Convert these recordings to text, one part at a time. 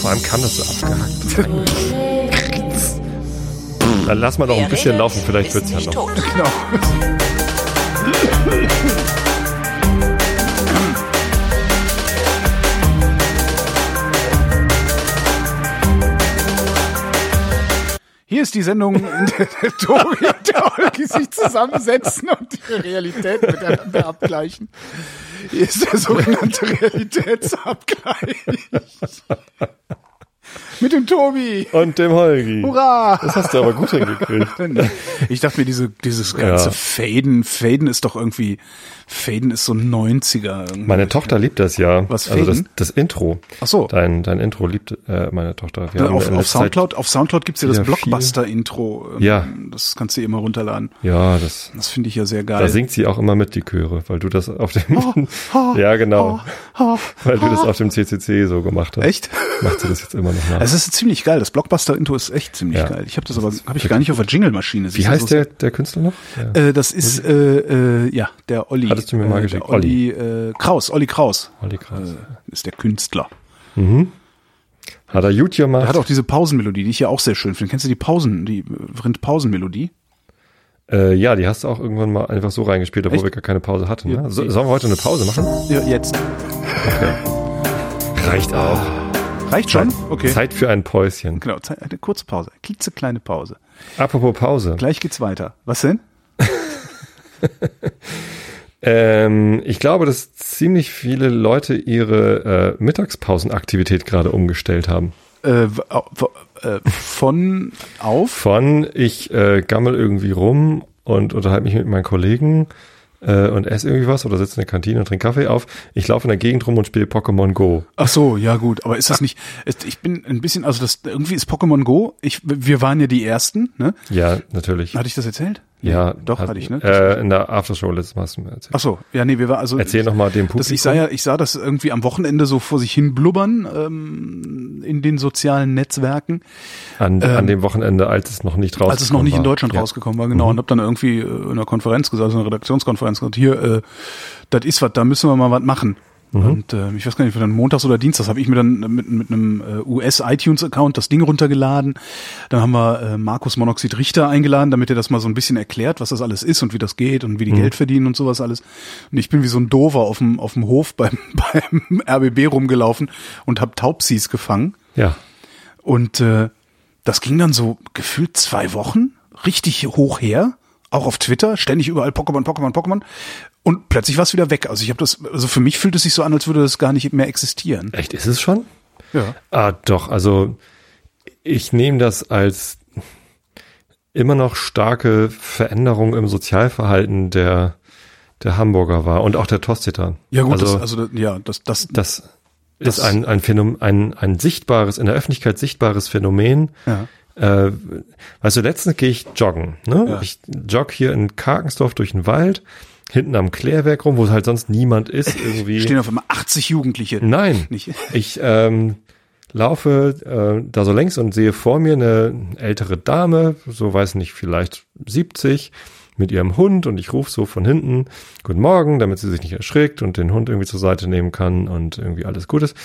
Vor allem kann das so abgehackt sein. Dann lass mal noch ein bisschen laufen, vielleicht wird's ja noch. Tot. Genau. Hier ist die Sendung, in der der Tobi und der Olgi sich zusammensetzen und ihre Realität miteinander abgleichen. Hier ist der sogenannte Realitätsabgleich. Mit dem Tobi. Und dem Holgi. Hurra! Das hast du aber gut hingekriegt. Ich dachte mir, diese, dieses ganze Ja. Faden, Faden ist doch irgendwie, Faden ist so 90er. irgendwie. Meine Tochter liebt das ja. Was, also das, Faden? das Intro. Ach so. Dein, dein Intro liebt äh, meine Tochter. Wir haben auf, auf Soundcloud, auf Soundcloud gibt's ja das Blockbuster-Intro. Ähm, Ja. Das kannst du immer runterladen. Ja, das, Das finde ich ja sehr da geil. singt sie auch immer mit, die Chöre, weil du das auf dem, oh, ja genau, oh, weil du das auf dem CCC so gemacht hast. Echt? Macht sie das jetzt immer noch nach. Es ist ziemlich geil. Das Blockbuster-Intro ist echt ziemlich Ja. geil. Ich habe das aber, habe ich gar nicht auf der Jingle-Maschine. Wie heißt der, der Künstler noch? Ja. Äh, das ist, äh, äh, ja, der Olli. Hattest du mir mal äh, geschickt. Olli, äh, Kraus, Olli Kraus. Olli Kraus. Äh, ist der Künstler. Hat er gut gemacht? Er hat auch diese Pausenmelodie, die ich ja auch sehr schön finde. Kennst du die Pausen, die Rind-Pausenmelodie? äh, ja, die hast du auch irgendwann mal einfach so reingespielt, obwohl Echt? wir gar keine Pause hatten. Ne? So, sollen wir heute eine Pause machen? Ja, jetzt. Reicht auch. Reicht schon? Okay. Zeit für ein Päuschen. Genau, Zeit, eine kurze Pause. Klitzekleine Pause. Apropos Pause. Gleich geht's weiter. Was denn? Ähm, ich glaube, dass ziemlich viele Leute ihre äh, Mittagspausenaktivität gerade umgestellt haben. Äh, äh, von auf? Von ich äh, gammel irgendwie rum und unterhalte mich mit meinen Kollegen äh, und esse irgendwie was oder sitze in der Kantine und trinke Kaffee auf. Ich laufe in der Gegend rum und spiele Pokémon Go. Ach so, ja gut, aber ist das nicht, ist, ich bin ein bisschen, also das, irgendwie ist Pokémon Go, ich, wir waren ja die Ersten, ne? Ja, natürlich. Hatte ich das erzählt? Ja, Doch, hat- hatte ich, ne? Äh, in der Aftershow letztes Mal hast du mir erzählt. Ach so, ja, nee, wir waren also. Erzähl noch mal dem Das, ich Publikum. sah ja, ich sah das irgendwie am Wochenende so vor sich hin blubbern ähm, in den sozialen Netzwerken, An, an dem Wochenende, als es noch nicht rausgekommen ähm, als es noch nicht in war. Deutschland ja. rausgekommen war, genau. Und hab dann irgendwie äh, in einer Konferenz gesagt, also in einer Redaktionskonferenz gesagt, hier, äh, das ist was, da müssen wir mal was machen. Mhm. Und äh, ich weiß gar nicht, dann montags oder dienstags habe ich mir dann mit, mit einem äh, US-iTunes-Account das Ding runtergeladen. Dann haben wir äh, Markus Monoxid Richter eingeladen, damit er das mal so ein bisschen erklärt, was das alles ist und wie das geht und wie die Geld verdienen und sowas alles. Und ich bin wie so ein Dover auf dem, auf dem Hof beim, beim RBB rumgelaufen und habe Taubsis gefangen. Ja. Und äh, das ging dann so gefühlt zwei Wochen, richtig hoch her, auch auf Twitter, ständig überall Pokémon, Pokémon, Pokémon. Und plötzlich war es wieder weg. Also ich habe das, also für mich fühlt es sich so an, als würde das gar nicht mehr existieren. Echt, ist es schon? Ja. Ah, doch, also ich nehme das als immer noch starke Veränderung im Sozialverhalten der, der Hamburger war und auch der Tosteter. Ja gut, also, das, also ja, das, das, das ist ein, ein Phänomen, ein, ein sichtbares, in der Öffentlichkeit sichtbares Phänomen. ja. Äh, weißt du, letztens gehe ich joggen. Ne? Ja. Ich jogg hier in Karkensdorf durch den Wald, hinten am Klärwerk rum, wo halt sonst niemand ist. Irgendwie. stehen auf einmal 80 Jugendliche. Nein, Nicht? ich ähm, laufe äh, da so längs und sehe vor mir eine ältere Dame, so weiß nicht, vielleicht 70, mit ihrem Hund und ich rufe so von hinten Guten Morgen, damit sie sich nicht erschrickt und den Hund irgendwie zur Seite nehmen kann und irgendwie alles gut ist.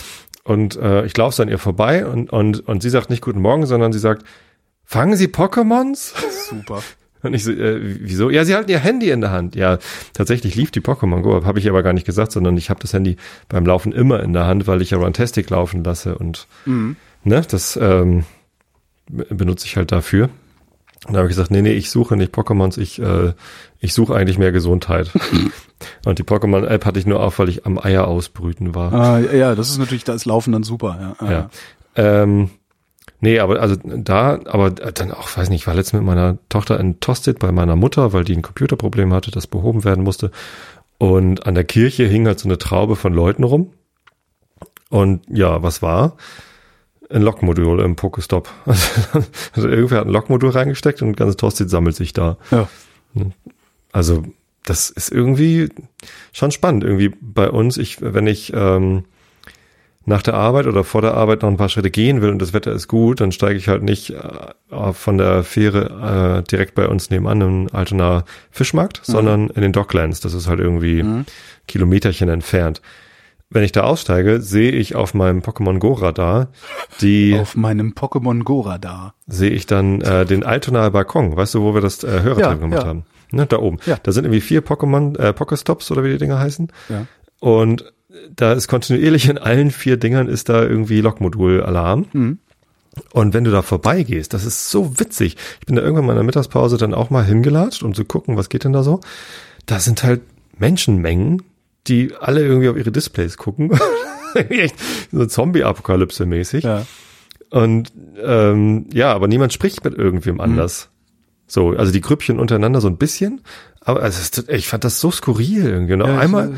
Und äh, ich laufe so an ihr vorbei und, und, und sie sagt nicht Guten Morgen, sondern sie sagt, fangen Sie Pokémons? Super. Und ich so, äh, wieso? Ja, sie halten ihr Handy in der Hand. Ja, tatsächlich lief die Pokémon Go, habe ich aber gar nicht gesagt, sondern ich habe das Handy beim Laufen immer in der Hand, weil ich ja Runtastic laufen lasse und ne, das ähm, be- benutze ich halt dafür. Und da habe ich gesagt, nee, nee, ich suche nicht Pokémons, ich, äh, ich suche eigentlich mehr Gesundheit. und die Pokémon-App hatte ich nur auf, weil ich am Eier ausbrüten war. Ah, ja, das ist natürlich, da ist Laufen dann super. Ja. Ah, Ja. Ähm, nee, aber also da, aber dann auch, weiß nicht, ich war letztens mit meiner Tochter in Tosted bei meiner Mutter, weil die ein Computerproblem hatte, das behoben werden musste. Und an der Kirche hing halt so eine Traube von Leuten rum. Und ja, was war? Ein Lokmodul im Pokestop. Also, irgendwer hat ein Lokmodul reingesteckt und ganz Tosted sammelt sich da. ja. Also das ist irgendwie schon spannend. Irgendwie bei uns, ich, wenn ich ähm, nach der Arbeit oder vor der Arbeit noch ein paar Schritte gehen will und das Wetter ist gut, dann steige ich halt nicht äh, von der Fähre äh, direkt bei uns nebenan im Altenaer Fischmarkt, sondern in den Docklands. Das ist halt irgendwie Kilometerchen entfernt. wenn ich da aussteige, sehe ich auf meinem Pokémon Go Radar die Auf meinem Pokémon Go Radar. sehe ich dann äh, den Altonaer Balkon, weißt du, wo wir das äh, Hörertreffen Ja, gemacht ja. haben? Ne, da oben. Ja. Da sind irgendwie vier Pokémon, äh, Pokestops oder wie die Dinger heißen. Ja. Und da ist kontinuierlich in allen vier Dingern ist da irgendwie Lokmodul-Alarm. Mhm. Und wenn du da vorbeigehst, das ist so witzig. Ich bin da irgendwann mal in der Mittagspause dann auch mal hingelatscht, um zu gucken, was geht denn da so. Da sind halt Menschenmengen, die alle irgendwie auf ihre Displays gucken. Echt so Zombie-Apokalypse mäßig. Ja. Und ähm, ja, aber niemand spricht mit irgendwem anders. So, also die Grüppchen untereinander so ein bisschen, aber also ich fand das so skurril irgendwie. Und auf Ja, einmal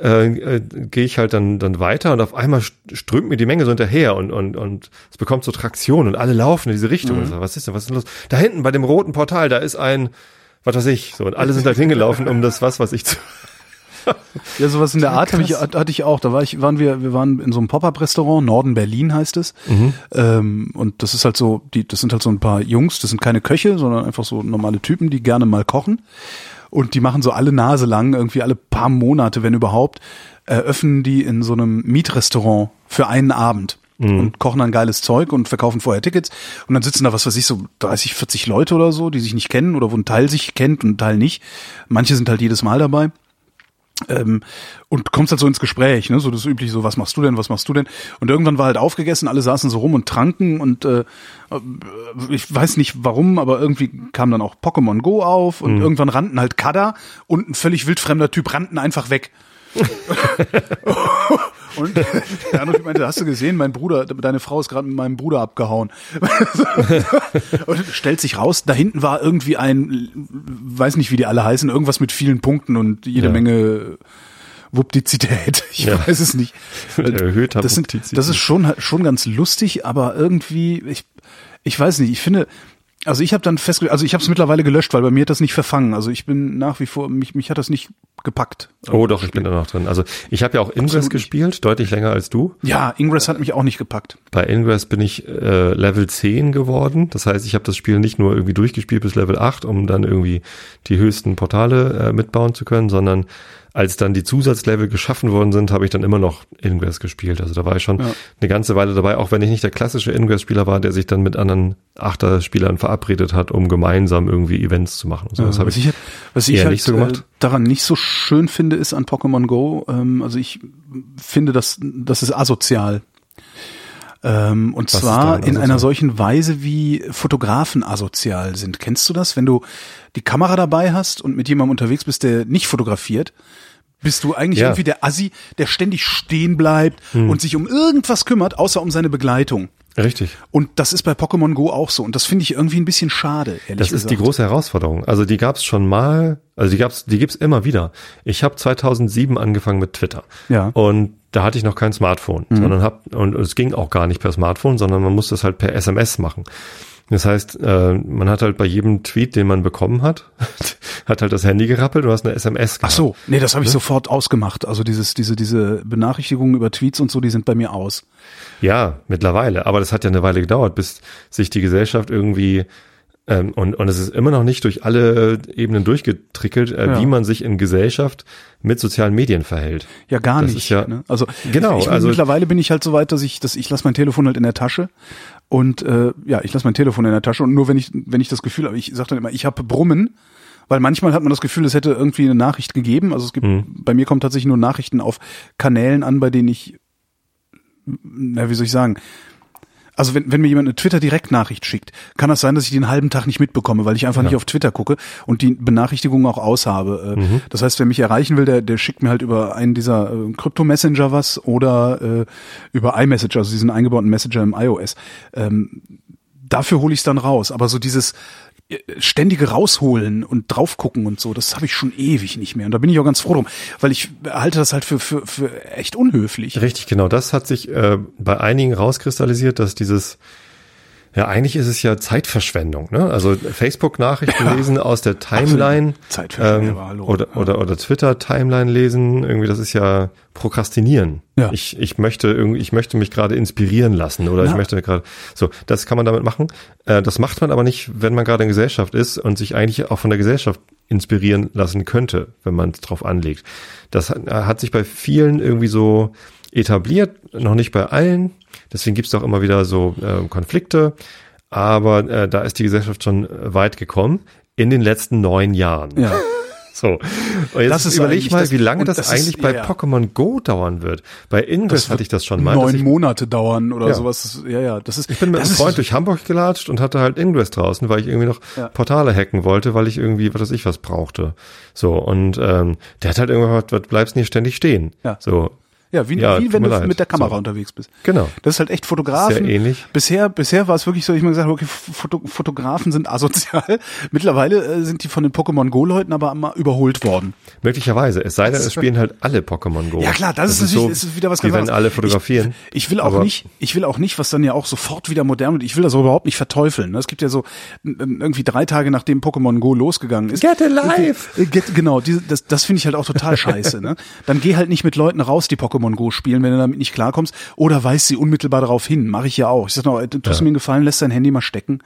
äh, äh, gehe ich halt dann dann weiter und auf einmal st- strömt mir die Menge so hinterher und und und es bekommt so Traktion und alle laufen in diese Richtung. Ich so, was ist denn, was ist denn los? Da hinten bei dem roten Portal, da ist ein, was weiß ich, so und alle sind halt hingelaufen, um das was, was ich zu. Ja, sowas in der Art ich, hatte ich auch. Da war ich, waren wir, wir waren in so einem Pop-up-Restaurant, Norden Berlin heißt es. Mhm. Ähm, und das ist halt so, die, das sind halt so ein paar Jungs, das sind keine Köche, sondern einfach so normale Typen, die gerne mal kochen. Und die machen so alle Nase lang, irgendwie alle paar Monate, wenn überhaupt, eröffnen die in so einem Mietrestaurant für einen Abend. Und kochen dann geiles Zeug und verkaufen vorher Tickets. Und dann sitzen da, was weiß ich, so 30, 40 Leute oder so, die sich nicht kennen oder wo ein Teil sich kennt und ein Teil nicht. Manche sind halt jedes Mal dabei. Ähm, und kommst halt so ins Gespräch, ne? So das übliche, so was machst du denn, was machst du denn? Und irgendwann war halt aufgegessen, alle saßen so rum und tranken und äh, ich weiß nicht warum, aber irgendwie kam dann auch Pokémon Go auf und irgendwann rannten halt Kada und ein völlig wildfremder Typ rannten einfach weg. und der andere meinte, hast du gesehen, mein Bruder, deine Frau ist gerade mit meinem Bruder abgehauen. und stellt sich raus, da hinten war irgendwie ein, weiß nicht, wie die alle heißen, irgendwas mit vielen Punkten und jede Ja. Menge Wuptizität. Ich Ja. weiß es nicht. Erhöhter das, sind, das ist schon, schon ganz lustig, aber irgendwie, ich, ich weiß nicht, ich finde, also ich habe dann festgestellt, also ich habe es mittlerweile gelöscht, weil bei mir hat das nicht verfangen. Also ich bin nach wie vor, mich, mich hat das nicht gepackt. Oh doch, ich bin da noch drin. Also ich habe ja auch Ingress Absolut nicht. gespielt, deutlich länger als du. Ja, Ingress hat mich auch nicht gepackt. Bei Ingress bin ich äh, Level 10 geworden. Das heißt, ich habe das Spiel nicht nur irgendwie durchgespielt bis Level 8, um dann irgendwie die höchsten Portale äh, mitbauen zu können, sondern als dann die Zusatzlevel geschaffen worden sind, habe ich dann immer noch Ingress gespielt. Also da war ich schon Ja. eine ganze Weile dabei, auch wenn ich nicht der klassische Ingress-Spieler war, der sich dann mit anderen Achterspielern verabredet hat, um gemeinsam irgendwie Events zu machen. Und so. das habe was ich ich, was ich halt nicht so gemacht. Äh, daran nicht so schön finde, ist an Pokémon Go, ähm, also ich finde, dass das ist asozial. Ähm, und Was zwar in einer solchen Weise, wie Fotografen asozial sind. Kennst du das? Wenn du die Kamera dabei hast und mit jemandem unterwegs bist, der nicht fotografiert, bist du eigentlich Ja. irgendwie der Assi, der ständig stehen bleibt Hm. und sich um irgendwas kümmert, außer um seine Begleitung. Richtig. Und das ist bei Pokémon Go auch so. Und das finde ich irgendwie ein bisschen schade, ehrlich Das gesagt. ist die große Herausforderung. Also die gab es schon mal, also die gab's, die gibt's immer wieder. Ich habe 2007 angefangen mit Twitter. Ja. Mhm. Und da hatte ich noch kein Smartphone, sondern hab und es ging auch gar nicht per Smartphone, sondern man musste es halt per SMS machen. Das heißt, äh, man hat halt bei jedem Tweet, den man bekommen hat, hat halt das Handy gerappelt und hast eine SMS Ach gehabt. so, nee, das habe ich sofort ausgemacht. Also dieses, diese, diese Benachrichtigungen über Tweets und so, die sind bei mir aus. Ja, mittlerweile. Aber das hat ja eine Weile gedauert, bis sich die Gesellschaft irgendwie ähm, und, und es ist immer noch nicht durch alle Ebenen durchgetrickelt, äh, Ja. wie man sich in Gesellschaft mit sozialen Medien verhält. Ja, gar Das nicht. ja- ne? Also Genau, Ich, ich, also- mittlerweile bin ich halt so weit, dass ich, dass ich lasse mein Telefon halt in der Tasche und äh, ja, ich lasse mein Telefon in der Tasche und nur wenn ich, wenn ich das Gefühl habe, ich sage dann immer, ich habe Brummen, weil manchmal hat man das Gefühl, es hätte irgendwie eine Nachricht gegeben. Also es gibt, Mhm. bei mir kommen tatsächlich nur Nachrichten auf Kanälen an, bei denen ich, na, wie soll ich sagen, also wenn, wenn mir jemand eine Twitter-Direktnachricht schickt, kann das sein, dass ich den halben Tag nicht mitbekomme, weil ich einfach nicht auf Twitter gucke und die Benachrichtigungen auch aushabe. Äh, Mhm. Das heißt, wer mich erreichen will, der, der schickt mir halt über einen dieser äh, Krypto-Messenger was oder äh, über iMessage, also diesen eingebauten Messenger im iOS. Ähm, dafür hole ich es dann raus. Aber so dieses ständige rausholen und draufgucken und so, das habe ich schon ewig nicht mehr. Und da bin ich auch ganz froh drum, weil ich halte das halt für, für, für echt unhöflich. Richtig, genau. Das hat sich äh, bei einigen rauskristallisiert, dass dieses ja, eigentlich ist es ja Zeitverschwendung, ne? Also Facebook-Nachrichten lesen aus der Timeline Zeitverschwendung, ähm, oder, Ja. oder, oder Twitter-Timeline lesen, irgendwie, das ist ja Prokrastinieren. Ja. Ich, ich möchte irgendwie, ich möchte mich gerade inspirieren lassen oder ich Na. möchte gerade, so, das kann man damit machen. Äh, das macht man aber nicht, wenn man gerade in Gesellschaft ist und sich eigentlich auch von der Gesellschaft inspirieren lassen könnte, wenn man es drauf anlegt. Das hat, hat sich bei vielen irgendwie so etabliert, noch nicht bei allen. Deswegen gibt es auch immer wieder so äh, Konflikte. Aber äh, da ist die Gesellschaft schon weit gekommen in den letzten neun Jahren. Ja. So. Und jetzt Das ist überleg eigentlich mal, das- wie lange das, das ist- eigentlich bei ja, ja. Pokémon Go dauern wird. Bei Ingress hatte ich das schon mal. Neun ich, Monate dauern oder Ja. sowas. Ja, ja, das ist. ich bin mit einem ist- Freund durch Hamburg gelatscht und hatte halt Ingress draußen, weil ich irgendwie noch. Portale hacken wollte, weil ich irgendwie, was weiß ich, was brauchte. So, und ähm, der hat halt irgendwann gesagt, was bleibst nicht ständig stehen. Ja. So, Ja, wie, Ja, wie wenn du leid. mit der Kamera So. unterwegs bist. genau. Das ist halt echt Fotografen. Sehr ähnlich. Bisher, bisher war es wirklich so, ich mir gesagt, habe, okay, Foto, Fotografen sind asozial. Mittlerweile äh, sind die von den Pokémon Go Leuten aber mal überholt worden. Möglicherweise. Es sei denn, es spielen halt alle Pokémon Go. Ja klar, das, ist natürlich das ist wieder was wenn anderes. alle fotografieren. Ich, ich will auch nicht, ich will auch nicht, was dann ja auch sofort wieder modern wird. Ich will das auch überhaupt nicht verteufeln. ne? Es gibt ja so irgendwie drei Tage nachdem Pokémon Go losgegangen ist. Get alive! Äh, Get, genau, diese, das, das finde ich halt auch total scheiße. Ne? Dann geh halt nicht mit Leuten raus, die Pokémon Go spielen, wenn du damit nicht klarkommst. Oder weist sie unmittelbar darauf hin. Mache ich ja auch. Ich sag noch, äh, tust du mir einen Gefallen, lässt dein Handy mal stecken.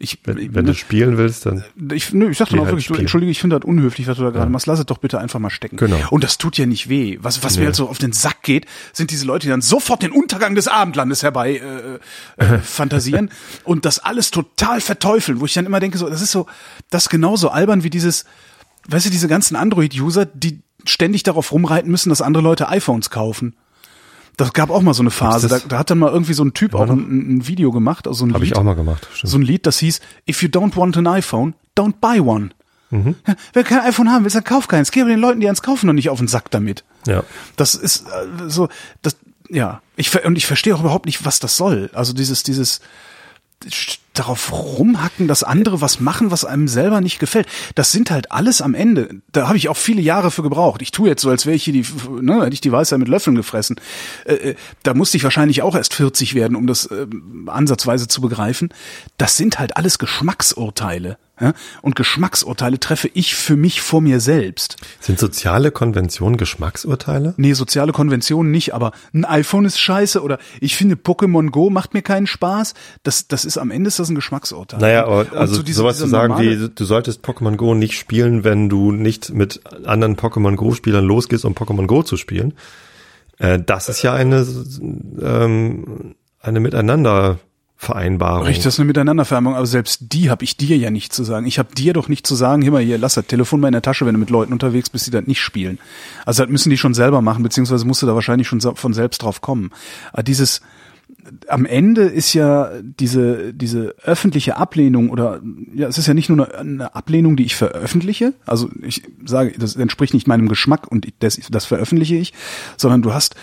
Ich, Wenn, wenn du spielen willst, dann ich, nö, ich sag dann auch halt wirklich, spielen. entschuldige, ich finde das unhöflich, was du da gerade machst. Lass es doch bitte einfach mal stecken. Genau. Und das tut ja nicht weh. Was, was mir halt so auf den Sack geht, sind diese Leute, die dann sofort den Untergang des Abendlandes herbei äh, äh, fantasieren und das alles total verteufeln, wo ich dann immer denke, so, das ist so, das ist genauso albern wie dieses, weißt du, diese ganzen Android-User, die ständig darauf rumreiten müssen, dass andere Leute iPhones kaufen. Das gab auch mal so eine Phase. Da, da hat dann mal irgendwie so ein Typ auch ein, ein Video gemacht, also ein habe Lied ich auch mal gemacht. Stimmt. so ein Lied, das hieß If you don't want an iPhone, don't buy one. Mhm. Wer kein iPhone haben will, dann kauf keins. Geh aber den Leuten, die eins kaufen, noch nicht auf den Sack damit. ja. Das ist äh, so, das, ja, ich und ich verstehe auch überhaupt nicht, was das soll. Also dieses, dieses darauf rumhacken, dass andere was machen, was einem selber nicht gefällt. Das sind halt alles am Ende. Da habe ich auch viele Jahre für gebraucht. Ich tue jetzt so, als wäre ich hier die, ne, hätte ich die Weisheit mit Löffeln gefressen. Äh, äh, da musste ich wahrscheinlich auch erst 40 werden, um das äh, ansatzweise zu begreifen. Das sind halt alles Geschmacksurteile. Ja? Und Geschmacksurteile treffe ich für mich vor mir selbst. Sind soziale Konventionen Geschmacksurteile? Nee, soziale Konventionen nicht, aber ein iPhone ist scheiße oder ich finde Pokémon Go macht mir keinen Spaß. Das, das ist am Ende ist das ein Geschmacksurteil. Naja, aber Und also so diese- sowas zu sagen wie, du solltest Pokémon Go nicht spielen, wenn du nicht mit anderen Pokémon Go-Spielern losgehst, um Pokémon Go zu spielen. Äh, das ist ja eine, ähm, eine Miteinander-Vereinbarung. Richtig, das ist eine Miteinandervereinbarung, aber selbst die habe ich dir ja nicht zu sagen. Ich habe dir doch nicht zu sagen, hör mal hier, lass das Telefon mal in der Tasche, wenn du mit Leuten unterwegs bist, die das nicht spielen. Also das müssen die schon selber machen, beziehungsweise musst du da wahrscheinlich schon von selbst drauf kommen. Aber dieses, am Ende ist ja diese, diese öffentliche Ablehnung oder ja, es ist ja nicht nur eine, eine Ablehnung, die ich veröffentliche. Also ich sage, das entspricht nicht meinem Geschmack und das, das veröffentliche ich, sondern du hast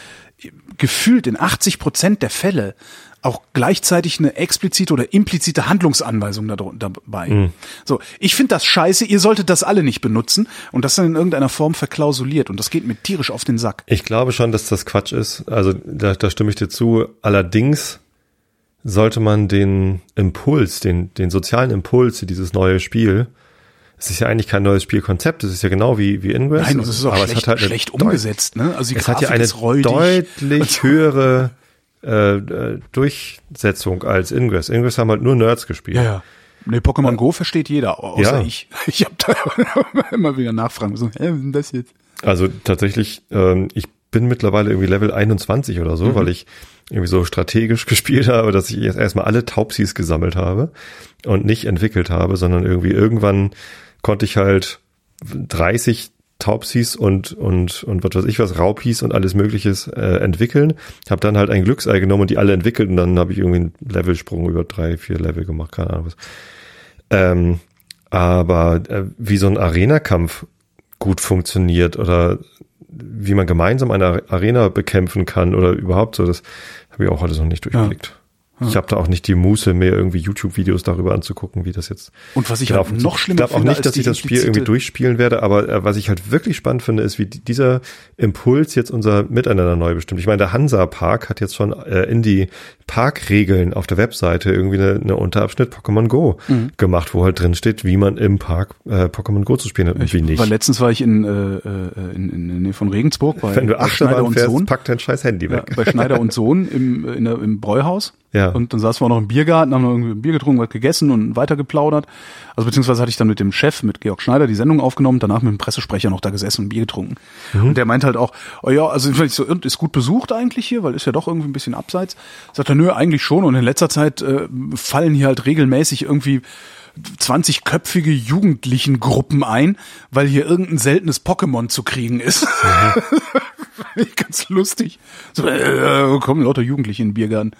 gefühlt in 80 Prozent der Fälle auch gleichzeitig eine explizite oder implizite Handlungsanweisung dabei. So, ich finde das scheiße, ihr solltet das alle nicht benutzen und das dann in irgendeiner Form verklausuliert und das geht mir tierisch auf den Sack. Ich glaube schon, dass das Quatsch ist. Also da, da stimme ich dir zu. Allerdings sollte man den Impuls, den, den sozialen Impuls dieses neue Spiel, es ist ja eigentlich kein neues Spielkonzept, es ist ja genau wie, wie Ingress. Nein, das ist auch aber schlecht, es hat halt schlecht umgesetzt, ne? Also die Es hat ja Grafik eine deutlich höhere äh, äh, Durchsetzung als Ingress. Ingress haben halt nur Nerds gespielt. Ja, ja. Nee, Pokémon Go versteht jeder, au- außer Ja. ich. Ich habe da immer wieder Nachfragen. So, hä, was ist denn das jetzt? Also tatsächlich, ähm, ich bin mittlerweile irgendwie Level 21 oder Mhm. so, weil ich irgendwie so strategisch gespielt habe, dass ich jetzt erstmal alle Taubsis gesammelt habe und nicht entwickelt habe, sondern irgendwie irgendwann konnte ich halt 30 Taubsis und und und was weiß ich was Raupis und alles Mögliches äh, entwickeln. Habe dann halt ein Glücksei genommen und die alle entwickelt und dann habe ich irgendwie einen Levelsprung über drei, vier Level gemacht, keine Ahnung was. Ähm, aber äh, wie so ein Arena-Kampf gut funktioniert oder wie man gemeinsam eine Arena bekämpfen kann oder überhaupt so, das habe ich auch alles noch nicht durchgeblickt. Ich habe da auch nicht die Muße, mir irgendwie YouTube-Videos darüber anzugucken, wie das jetzt Und was ich genau halt noch schlimmer Ich glaube auch finde nicht, als dass ich das Spiel irgendwie durchspielen werde, aber äh, was ich halt wirklich spannend finde, ist, wie die- dieser Impuls jetzt unser Miteinander neu bestimmt. Ich meine, der Hansa Park hat jetzt schon äh, in die Parkregeln auf der Webseite irgendwie eine, eine Unterabschnitt Pokémon Go Mhm. gemacht, wo halt drin steht, wie man im Park äh, Pokémon Go zu spielen hat und wie nicht. Weil letztens war ich in, äh, äh, in, in der Nähe von Regensburg bei, Wenn du bei Schneider Achterbahn und fährst, Sohn. pack dein scheiß Handy Ja, weg. bei Schneider und Sohn im, in der, im Bräuhaus. Ja. Und dann saßen wir auch noch im Biergarten, haben noch irgendwie ein Bier getrunken, was gegessen und weiter geplaudert. Also beziehungsweise hatte ich dann mit dem Chef, mit Georg Schneider, die Sendung aufgenommen, danach mit dem Pressesprecher noch da gesessen und Bier getrunken. Mhm. Und der meinte halt auch, oh ja, also ich so, ist gut besucht eigentlich hier, weil ist ja doch irgendwie ein bisschen abseits. Sagt er, nö, eigentlich schon. Und in letzter Zeit äh, fallen hier halt regelmäßig irgendwie 20-köpfige Jugendlichen-Gruppen ein, weil hier irgendein seltenes Pokémon zu kriegen ist. Ich ganz lustig. So, äh, kommen lauter Jugendliche in den Biergarten.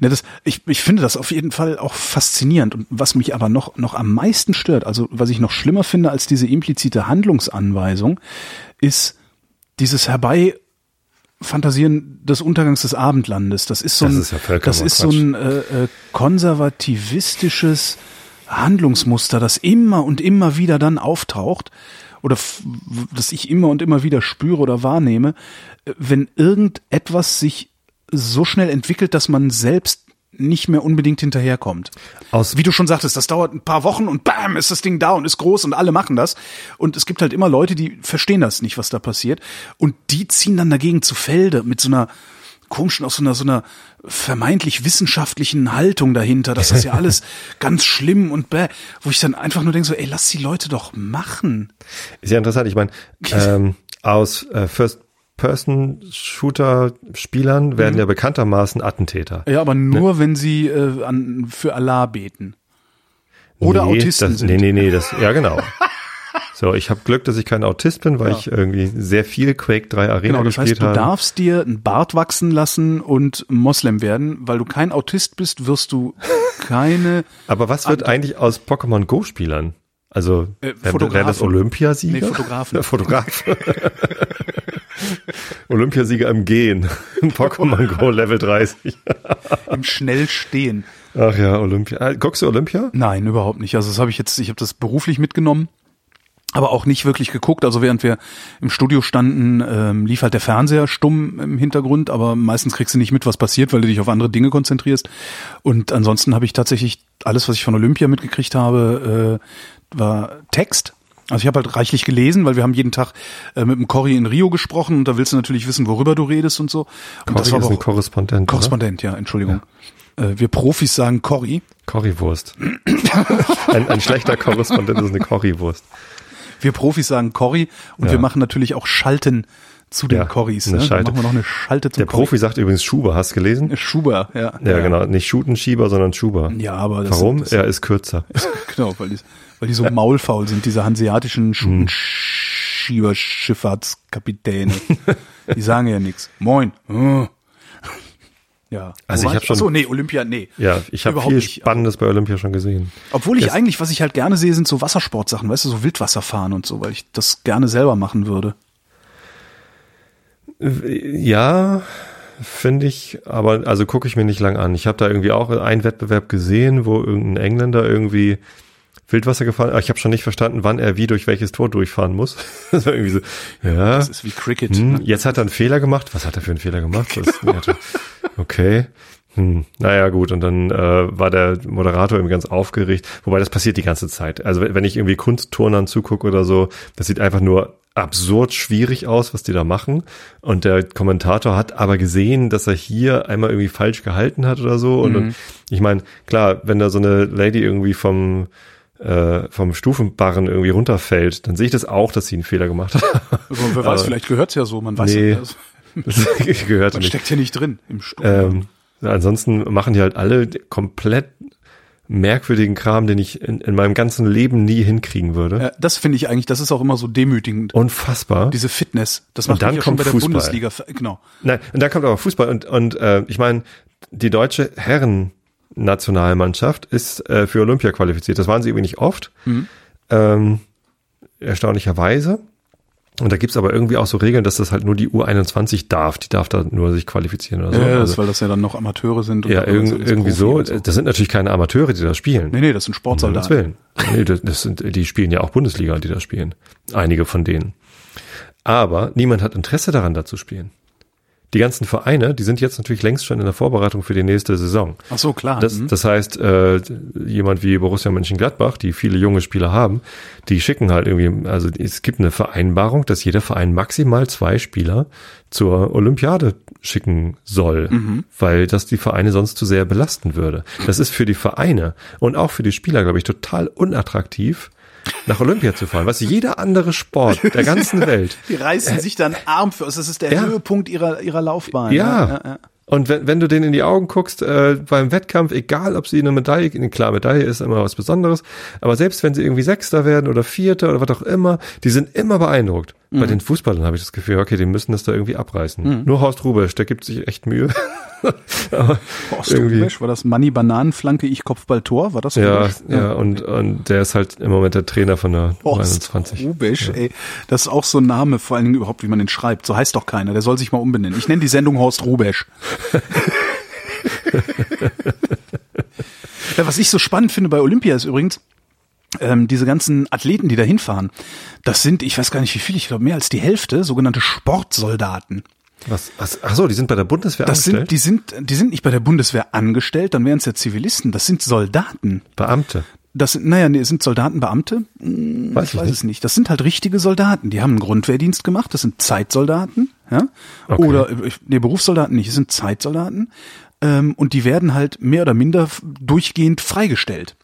Ne, das, ich, ich finde das auf jeden Fall auch faszinierend. Und was mich aber noch, noch am meisten stört, also was ich noch schlimmer finde als diese implizite Handlungsanweisung, ist dieses Herbei Fantasieren des Untergangs des Abendlandes. Das ist so ein, Das ist ja das ist so ein äh, äh, konservativistisches Handlungsmuster, das immer und immer wieder dann auftaucht oder das ich immer und immer wieder spüre oder wahrnehme, äh, wenn irgendetwas sich so schnell entwickelt, dass man selbst nicht mehr unbedingt hinterherkommt. Aus- Wie du schon sagtest, das dauert ein paar Wochen und bam, ist das Ding da und ist groß und alle machen das. Und es gibt halt immer Leute, die verstehen das nicht, was da passiert. Und die ziehen dann dagegen zu Felde mit so einer komischen, aus so einer, so einer vermeintlich wissenschaftlichen Haltung dahinter. Das ist ja alles ganz schlimm und bäh, wo ich dann einfach nur denke so, ey, lass die Leute doch machen. Ist ja interessant. Ich meine, ähm, aus äh, First-Person-Shooter-Spielern werden ja bekanntermaßen Attentäter. Ja, aber nur, wenn sie äh, an, für Allah beten. Oder nee, Autisten das, sind. Nee, nee, nee, das, ja genau. So, ich habe Glück, dass ich kein Autist bin, weil Ja. ich irgendwie sehr viel Quake 3 Arena Genau, das gespielt heißt, du habe. darfst dir einen Bart wachsen lassen und Moslem werden, weil du kein Autist bist, wirst du keine Aber was wird eigentlich aus Pokémon Go Spielern? Also Äh, wer, wer das. Olympiasieger? Nee, Fotografen. Ja, Fotograf. Olympiasieger im Gehen. Pokémon Go Level 30. im Schnellstehen. Ach ja, Olympia. Ah, Guckst du Olympia? Nein, überhaupt nicht. Also das habe ich jetzt, ich habe das beruflich mitgenommen, aber auch nicht wirklich geguckt. Also während wir im Studio standen, ähm, lief halt der Fernseher stumm im Hintergrund, aber meistens kriegst du nicht mit, was passiert, weil du dich auf andere Dinge konzentrierst. Und ansonsten habe ich tatsächlich alles, was ich von Olympia mitgekriegt habe, äh, war Text. Also ich habe halt reichlich gelesen, weil wir haben jeden Tag äh, mit dem Cory in Rio gesprochen und da willst du natürlich wissen, worüber du redest und so. Und Cory war ist ein Korrespondent. oder? Korrespondent, ja, Entschuldigung. Äh, wir Profis sagen Cory. Currywurst. ein, ein schlechter Korrespondent ist eine Currywurst. Wir Profis sagen Corrie und Ja. wir machen natürlich auch Schalten zu den Ja, Corries. eine Ne? Schalte. machen wir noch eine Schalte zum Der Profi sagt übrigens Schuber. Hast du gelesen? Corrie. Schuber, ja. Ja, genau. Nicht Schutenschieber, sondern Schuber. Ja, aber das, Warum? Das, er ist kürzer. genau, weil die, weil die so maulfaul sind, diese hanseatischen Hm. Schutenschieberschifffahrtskapitäne. die sagen ja nichts. Moin. Äh. Ja. Also ich war hab schon- Ach so, nee, Olympia, nee. Ja, ich habe viel nicht. Spannendes bei Olympia schon gesehen. Obwohl ich Jetzt- eigentlich, was ich halt gerne sehe, sind so Wassersportsachen, weißt du, so Wildwasserfahren und so, weil ich das gerne selber machen würde. Ja, finde ich, aber also gucke ich mir nicht lang an. Ich habe da irgendwie auch einen Wettbewerb gesehen, wo irgendein Engländer irgendwie Wildwasser gefahren, aber ich habe schon nicht verstanden, wann er wie durch welches Tor durchfahren muss. das war irgendwie so, ja. Das ist wie Cricket. Hm, ne? jetzt hat er einen Fehler gemacht. Was hat er für einen Fehler gemacht? Das, okay. Hm, naja, gut. Und dann äh, war der Moderator eben ganz aufgeregt. Wobei das passiert die ganze Zeit. Also wenn ich irgendwie Kunstturnern zugucke oder so, das sieht einfach nur absurd schwierig aus, was die da machen. Und der Kommentator hat aber gesehen, dass er hier einmal irgendwie falsch gehalten hat oder so. Und, und ich meine, klar, wenn da so eine Lady irgendwie vom äh, vom Stufenbarren irgendwie runterfällt, dann sehe ich das auch, dass sie einen Fehler gemacht hat. Also, wer weiß, vielleicht gehört's ja so, man weiß Nee. ja, das, Das gehört man nicht. steckt ja nicht drin im Sturm. Ähm, ansonsten machen die halt alle komplett merkwürdigen Kram, den ich in, in meinem ganzen Leben nie hinkriegen würde. Ja, das finde ich eigentlich, das ist auch immer so demütigend. Unfassbar. Diese Fitness, das Und macht dann mich ja schon kommt bei der Fußball. Bundesliga. Genau. Nein, und dann kommt aber Fußball und, und äh, ich meine, die deutsche Herren-Nationalmannschaft ist äh, für Olympia qualifiziert. Das waren sie irgendwie nicht oft. Mhm. Ähm, erstaunlicherweise. Und da gibt's aber irgendwie auch so Regeln, dass das halt nur die U21 darf. Die darf da nur sich qualifizieren oder so. Ja, das, also, weil das ja dann noch Amateure sind. und ja, ist irgendwie so. so. Das sind natürlich keine Amateure, die da spielen. Nee, nee, das sind Um Sportsoldaten. Willen. Nee, das, das sind, die spielen ja auch Bundesliga, die da spielen. Einige von denen. Aber niemand hat Interesse daran, da zu spielen. Die ganzen Vereine, die sind jetzt natürlich längst schon in der Vorbereitung für die nächste Saison. Ach so, klar. Das, Mhm. das heißt, äh, jemand wie Borussia Mönchengladbach, die viele junge Spieler haben, die schicken halt irgendwie, also es gibt eine Vereinbarung, dass jeder Verein maximal zwei Spieler zur Olympiade schicken soll, Mhm. weil das die Vereine sonst zu sehr belasten würde. Das ist für die Vereine und auch für die Spieler, glaube ich, total unattraktiv, nach Olympia zu fahren. Was jeder andere Sport der ganzen Welt Die reißen sich dann Arm für. Das ist der Ja. Höhepunkt ihrer, ihrer Laufbahn. Ja. ja, ja. Und wenn, wenn du denen in die Augen guckst, äh, beim Wettkampf, egal ob sie eine Medaille, klar, Medaille ist immer was Besonderes, aber selbst wenn sie irgendwie Sechster werden oder Vierter oder was auch immer, die sind immer beeindruckt. Mhm. Bei den Fußballern habe ich das Gefühl, okay, die müssen das da irgendwie abreißen. Nur Horst Rubesch, der gibt sich echt Mühe. Rubesch, war das Manni Bananenflanke, ich Kopfball Tor? War das ja, Rubesch? ja, und, und der ist halt im Moment der Trainer von der Horst 21. Rubesch, ey. Das ist auch so ein Name, vor allen Dingen überhaupt, wie man den schreibt. So heißt doch keiner. Der soll sich mal umbenennen. Ich nenne die Sendung Horst Rubesch. ja, was ich so spannend finde bei Olympia ist übrigens, ähm, diese ganzen Athleten, die da hinfahren, das sind, ich weiß gar nicht wie viele, ich glaube mehr als die Hälfte, sogenannte Sportsoldaten. Was, was, ach so, die sind bei der Bundeswehr Das angestellt? sind, die sind, die sind nicht bei der Bundeswehr angestellt, dann wären es ja Zivilisten, das sind Soldaten. Beamte. Das sind, naja, nee, sind Soldaten Beamte? Hm, Weiß ich ich weiß nicht. es nicht. Das sind halt richtige Soldaten. Die haben einen Grundwehrdienst gemacht. Das sind Zeitsoldaten, ja. Okay. Oder nee, Berufssoldaten nicht. Das sind Zeitsoldaten. Ähm, und die werden halt mehr oder minder durchgehend freigestellt,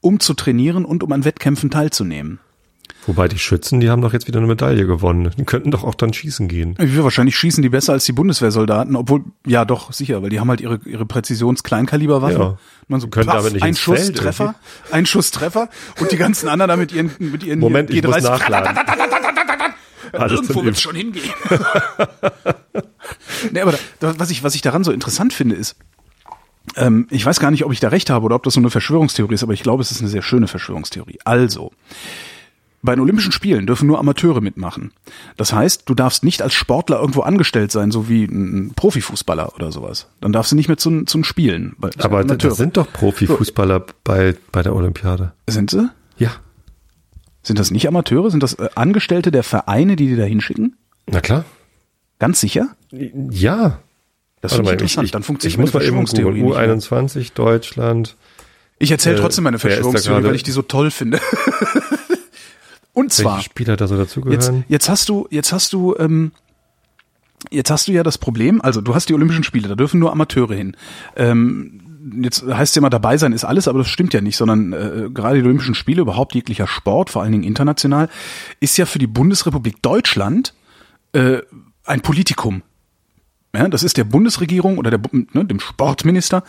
um zu trainieren und um an Wettkämpfen teilzunehmen. Wobei die Schützen, die haben doch jetzt wieder eine Medaille gewonnen. Die könnten doch auch dann schießen gehen. Ja, wahrscheinlich schießen die besser als die Bundeswehrsoldaten, obwohl, ja doch, sicher, weil die haben halt ihre, ihre Präzisions-Kleinkaliberwaffen. Ja. Man so, Können paff, aber nicht ein ins Feld Schusstreffer, ein Schusstreffer und die ganzen anderen da mit ihren, mit ihren Moment, ich muss G30 nachladen. Alles Irgendwo zum wird es schon hingehen. nee, aber da, was, ich, was ich daran so interessant finde, ist, ähm, ich weiß gar nicht, ob ich da recht habe oder ob das so eine Verschwörungstheorie ist, aber ich glaube, es ist eine sehr schöne Verschwörungstheorie. Also, bei den Olympischen Spielen dürfen nur Amateure mitmachen. Das heißt, du darfst nicht als Sportler irgendwo angestellt sein, so wie ein Profifußballer oder sowas. Dann darfst du nicht mehr zu, zu den Spielen. Aber das sind doch Profifußballer bei, bei der Olympiade. sind sie? Ja. Sind das nicht Amateure? Sind das äh, Angestellte der Vereine, die die da hinschicken? Na klar. Ganz sicher? Ja. Das mal, interessant. ich, Dann funktioniert ich muss mal meine eben Verschwörungstheorie googeln. nicht mehr. U21, Deutschland. Ich erzähle Äh, trotzdem meine ist Verschwörungstheorie, weil ich die so toll finde. Und zwar, Welche Spieler da so jetzt, dazugehören? jetzt hast du, jetzt hast du, ähm, jetzt hast du ja das Problem, also du hast die Olympischen Spiele, da dürfen nur Amateure hin. Ähm, jetzt heißt es ja immer, dabei sein ist alles, aber das stimmt ja nicht, sondern äh, gerade die Olympischen Spiele, überhaupt jeglicher Sport, vor allen Dingen international, ist ja für die Bundesrepublik Deutschland äh, ein Politikum. Ja, das ist der Bundesregierung oder der, ne, dem Sportminister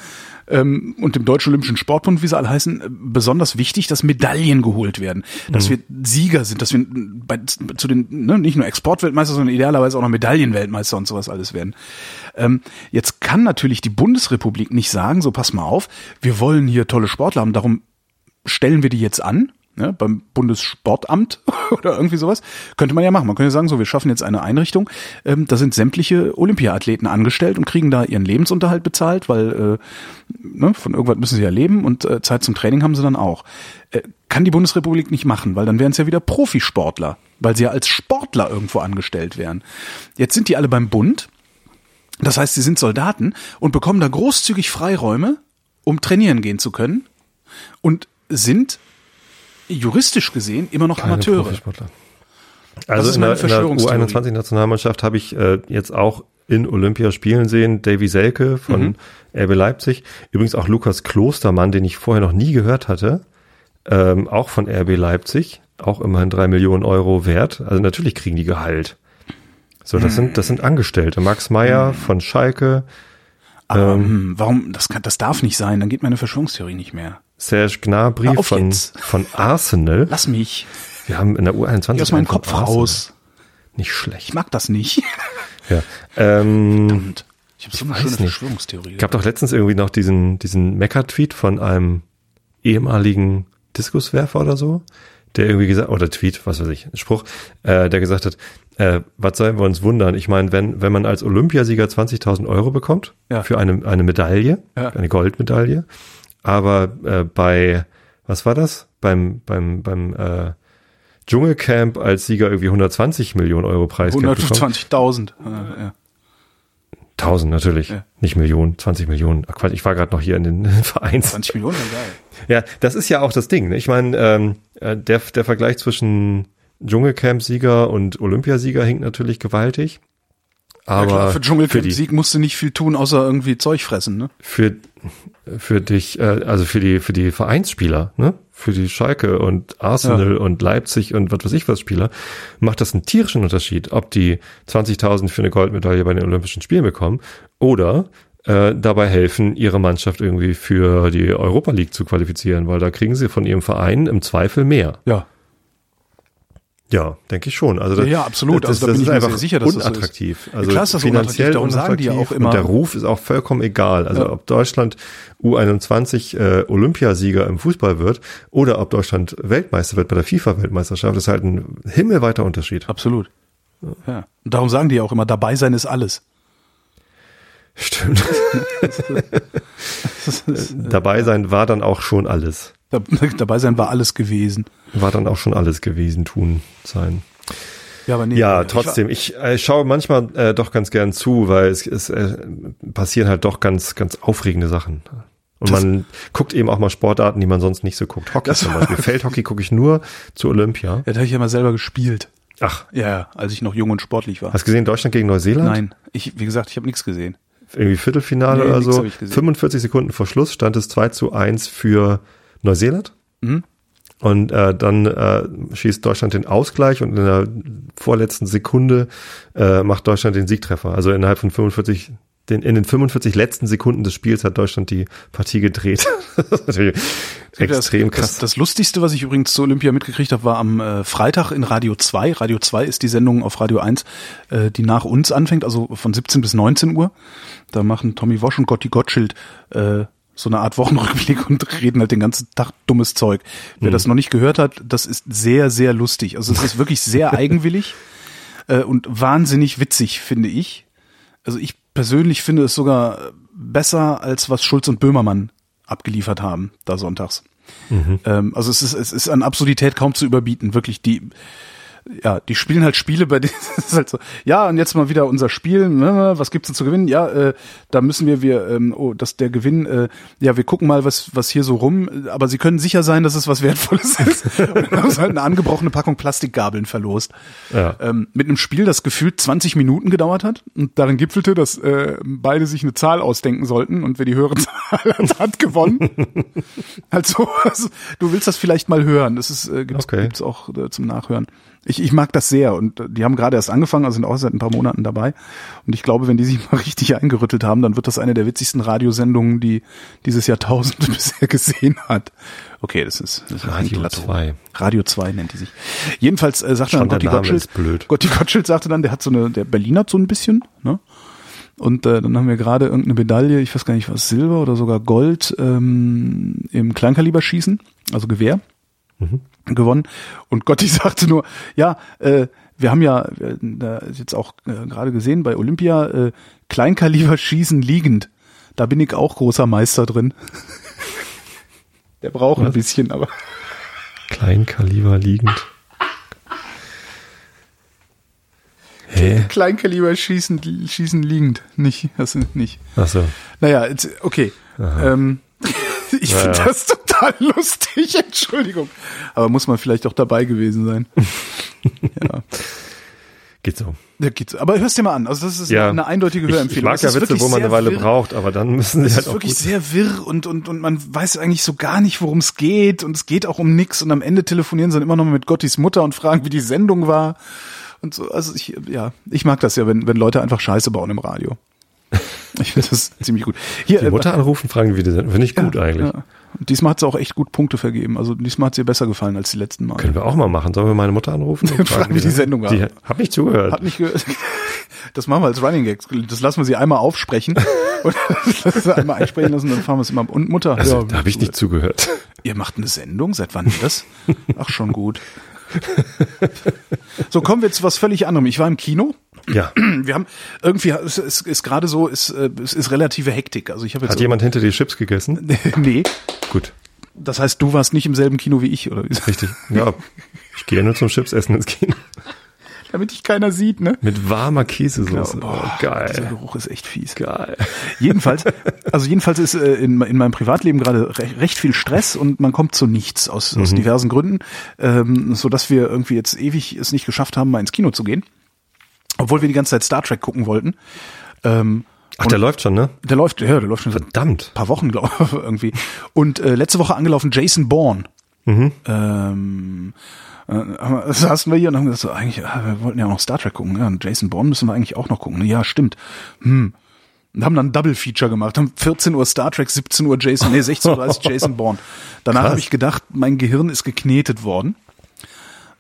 ähm, und dem Deutschen Olympischen Sportbund, wie sie alle heißen, besonders wichtig, dass Medaillen geholt werden, dass wir Sieger sind, dass wir bei, zu den ne, nicht nur Exportweltmeister, sondern idealerweise auch noch Medaillenweltmeister und sowas alles werden. Ähm, jetzt kann natürlich die Bundesrepublik nicht sagen, so pass mal auf, wir wollen hier tolle Sportler haben, darum stellen wir die jetzt an, ne, beim Bundessportamt oder irgendwie sowas. Könnte man ja machen. Man könnte sagen, so, wir schaffen jetzt eine Einrichtung, ähm, da sind sämtliche Olympiaathleten angestellt und kriegen da ihren Lebensunterhalt bezahlt, weil äh, ne, von irgendwas müssen sie ja leben und äh, Zeit zum Training haben sie dann auch. Äh, kann die Bundesrepublik nicht machen, weil dann wären es ja wieder Profisportler, weil sie ja als Sportler irgendwo angestellt wären. Jetzt sind die alle beim Bund. Das heißt, sie sind Soldaten und bekommen da großzügig Freiräume, um trainieren gehen zu können und sind juristisch gesehen immer noch Keine Amateure. Profisportler. ist Also in meine der, in der Verschwörungstheorie. U21-Nationalmannschaft habe ich äh, jetzt auch in Olympia spielen sehen, Davy Selke von Mhm. RB Leipzig. Übrigens auch Lukas Klostermann, den ich vorher noch nie gehört hatte, ähm, auch von RB Leipzig, auch immerhin drei Millionen Euro wert. Also natürlich kriegen die Gehalt. So, das sind, das sind Angestellte. Max Meyer Mhm. von Schalke, Aber hm, warum? Das, kann, das darf nicht sein. Dann geht meine Verschwörungstheorie nicht mehr. Serge Gnabry Hör auf von, jetzt. von Arsenal. Lass mich. Wir haben in der U21 Geh aus meinem Kopf raus. Nicht Ich schlecht. mag das nicht. Ja. Ähm, ich habe so eine schöne. Verschwörungstheorie. gab doch letztens irgendwie noch diesen, diesen Mecker-Tweet von einem ehemaligen Diskuswerfer oder so, der irgendwie gesagt, oder Tweet, was weiß ich, Spruch, äh, der gesagt hat, äh, was sollen wir uns wundern? Ich meine, wenn, wenn man als Olympiasieger 20.000 Euro bekommt Ja. für eine, eine Medaille, Ja. eine Goldmedaille, aber äh, bei, was war das? Beim, beim, beim äh, Dschungelcamp als Sieger irgendwie 120 Millionen Euro bekommt. 120.000. Ja, ja. Tausend natürlich, Ja. nicht Millionen, 20 Millionen. Ach Quatsch, ich war gerade noch hier in den Vereins. 20 Millionen, geil. Ja, das ist ja auch das Ding. Ne? Ich meine, ähm, äh, der, der Vergleich zwischen Dschungelcamp-Sieger und Olympiasieger hinkt natürlich gewaltig. Aber ja, klar, für Dschungelcamp-Sieg musst du nicht viel tun, außer irgendwie Zeug fressen, ne? für, für dich, äh, also für die, für die Vereinsspieler, ne? für die Schalke und Arsenal und Leipzig und was weiß ich was Spieler, macht das einen tierischen Unterschied, ob die 20.000 für eine Goldmedaille bei den Olympischen Spielen bekommen oder äh, dabei helfen, ihre Mannschaft irgendwie für die Europa League zu qualifizieren, weil da kriegen sie von ihrem Verein im Zweifel mehr. Ja. Ja, denke ich schon. Also Ja, ja, absolut. Das, Also da das bin ist einfach sicher, dass das so unattraktiv. Also klar ist das finanziell unattraktiv, darum sagen die ja unattraktiv auch immer- Und der Ruf ist auch vollkommen egal. Also Ja. ob Deutschland U21 äh, Olympiasieger im Fußball wird oder ob Deutschland Weltmeister wird bei der FIFA-Weltmeisterschaft, ist halt ein himmelweiter Unterschied. Absolut. Ja. Und darum sagen die ja auch immer, dabei sein ist alles. Stimmt. Das ist, äh, Dabei sein war dann auch schon alles. Da, dabei sein war alles gewesen. War dann auch schon alles gewesen, tun, sein. Ja, aber nee. Ja, trotzdem. Ich, äh, schaue manchmal äh, doch ganz gern zu, weil es, es äh, passieren halt doch ganz, ganz aufregende Sachen. Und Das- man guckt eben auch mal Sportarten, die man sonst nicht so guckt. Hockey zum Beispiel. Feldhockey gucke ich nur zu Olympia. Ja, da habe ich ja mal selber gespielt. Ach, Ja, als ich noch jung und sportlich war. hast du gesehen, Deutschland gegen Neuseeland? Nein, ich, wie gesagt, ich habe nichts gesehen. Irgendwie Viertelfinale Nee, oder so. hab ich gesehen. 45 Sekunden vor Schluss stand es 2 zu 1 für Neuseeland. Mhm. Und äh, dann äh, schießt Deutschland den Ausgleich und in der vorletzten Sekunde äh, macht Deutschland den Siegtreffer. Also innerhalb von 45, den, in den 45 letzten Sekunden des Spiels hat Deutschland die Partie gedreht. extrem das, krass. Das, das Lustigste, was ich übrigens zu Olympia mitgekriegt habe, war am äh, Freitag in Radio 2. Radio 2 ist die Sendung auf Radio 1, äh, die nach uns anfängt, also von 17 bis 19 Uhr. Da machen Tommy Wosch und Gotti Gottschild äh, so eine Art Wochenrückblick und reden halt den ganzen Tag dummes Zeug. Wer Mhm. das noch nicht gehört hat, das ist sehr, sehr lustig. Also es ist wirklich sehr eigenwillig äh, und wahnsinnig witzig, finde ich. Also ich persönlich finde es sogar besser, als was Schulz und Böhmermann abgeliefert haben, da sonntags. Ähm, also es ist, es ist an Absurdität kaum zu überbieten, wirklich die, ja, die spielen halt Spiele, bei denen es ist halt so, ja, und jetzt mal wieder unser Spiel, ne, was gibt's denn zu gewinnen? Ja, äh, da müssen wir, wir, ähm, oh, dass der Gewinn, äh, ja, wir gucken mal, was, was hier so rum, aber sie können sicher sein, dass es was Wertvolles ist. und dann haben sie halt eine angebrochene Packung Plastikgabeln verlost. Ja. Ähm, mit einem Spiel, das gefühlt 20 Minuten gedauert hat und darin gipfelte, dass äh, beide sich eine Zahl ausdenken sollten und wer die höhere Zahl hat, hat gewonnen. also, also, du willst das vielleicht mal hören. Das ist äh, gibt's, Okay. gibt's auch äh, zum Nachhören. Ich, ich mag das sehr und äh, die haben gerade erst angefangen, also sind auch seit ein paar Monaten dabei. Und ich glaube, wenn die sich mal richtig eingerüttelt haben, dann wird das eine der witzigsten Radiosendungen, die dieses Jahrtausend bisher gesehen hat. Okay, das ist, das Radio Plateau. 2. Radio 2 nennt die sich. Jedenfalls äh, sagte Schon dann Gotti Gottschild, blöd. Gotti Gottschild sagte dann, der hat so eine, der Berlin hat so ein bisschen, ne? Und äh, dann haben wir gerade irgendeine Medaille, ich weiß gar nicht was, Silber oder sogar Gold ähm, im Kleinkaliberschießen, also Gewehr, gewonnen. Und Gotti sagte nur, ja, äh, wir haben ja äh, jetzt auch äh, gerade gesehen bei Olympia äh, Kleinkaliberschießen liegend. Da bin ich auch großer Meister drin. Der braucht ein bisschen, aber Kleinkaliber liegend. Hä? Kleinkaliber schießen, schießen liegend. Nicht, das sind nicht. Ach so. Naja, okay. Ähm, ich Ja, finde ja. das total lustig, Entschuldigung. Aber muss man vielleicht auch dabei gewesen sein. ja, Geht so. da geht's. Aber hörst dir mal an. Also das ist Ja. eine eindeutige Ich, Hörempfehlung. ich mag Es ja Witze, wo man eine Weile wirr. braucht, aber dann müssen Es sie halt ist wirklich sehr wirr und, und, und man weiß eigentlich so gar nicht, worum es geht. Und es geht auch um nix. Und am Ende telefonieren sie dann immer noch mit Gottis Mutter und fragen, wie die Sendung war. Und so, also ich, ja, ich mag das ja, wenn, wenn Leute einfach Scheiße bauen im Radio. Ich finde das ziemlich gut. Hier, Die äh, Mutter anrufen, fragen, wie die sind. Finde ich gut eigentlich. Ja. Diesmal hat sie auch echt gut Punkte vergeben. Also diesmal hat sie ihr besser gefallen als die letzten Mal. Können wir auch mal machen. Sollen wir meine Mutter anrufen? und Fragen, wie die Sendung war. Die hat nicht zugehört. Hat nicht gehört. Das machen wir als Running Gag. Das lassen wir sie einmal aufsprechen und lassen sie einmal einsprechen lassen, dann fahren wir es immer. Und Mutter, also, ja, da habe ich nicht zugehört. Ihr macht eine Sendung? Seit wann das? Ach, schon gut. So, kommen wir zu was völlig anderem. Ich war im Kino. Ja. Wir haben irgendwie, es ist, ist gerade so, ist, äh, es ist relative Hektik. Also ich habe jetzt Hat jemand hinter die Chips gegessen? nee. Gut. Das heißt, du warst nicht im selben Kino wie ich, oder wie? Richtig. Ja. Ich gehe nur zum Chips essen ins Kino. Damit dich keiner sieht, ne? Mit warmer Käsesoße. Genau. Boah, oh, geil. Dieser Geruch ist echt fies. Geil. Jedenfalls, also jedenfalls ist äh, in, in meinem Privatleben gerade recht, recht viel Stress und man kommt zu nichts aus, aus diversen Gründen, ähm, so dass wir irgendwie jetzt ewig es nicht geschafft haben, mal ins Kino zu gehen, obwohl wir die ganze Zeit Star Trek gucken wollten. Ähm, Ach, der läuft schon, ne? der läuft, ja, der läuft schon Verdammt. paar Wochen, glaube ich, irgendwie. Und äh, letzte Woche angelaufen Jason Bourne. Ähm, äh, saßen wir hier und haben gesagt, so, eigentlich, ja, wir wollten ja auch noch Star Trek gucken. Ja, und Jason Bourne müssen wir eigentlich auch noch gucken. Ja, stimmt. Hm. Und haben dann Double Feature gemacht. Haben 14 Uhr Star Trek, 17 Uhr Jason, nee, 16.30 Uhr Jason Bourne. Danach habe ich gedacht, mein Gehirn ist geknetet worden.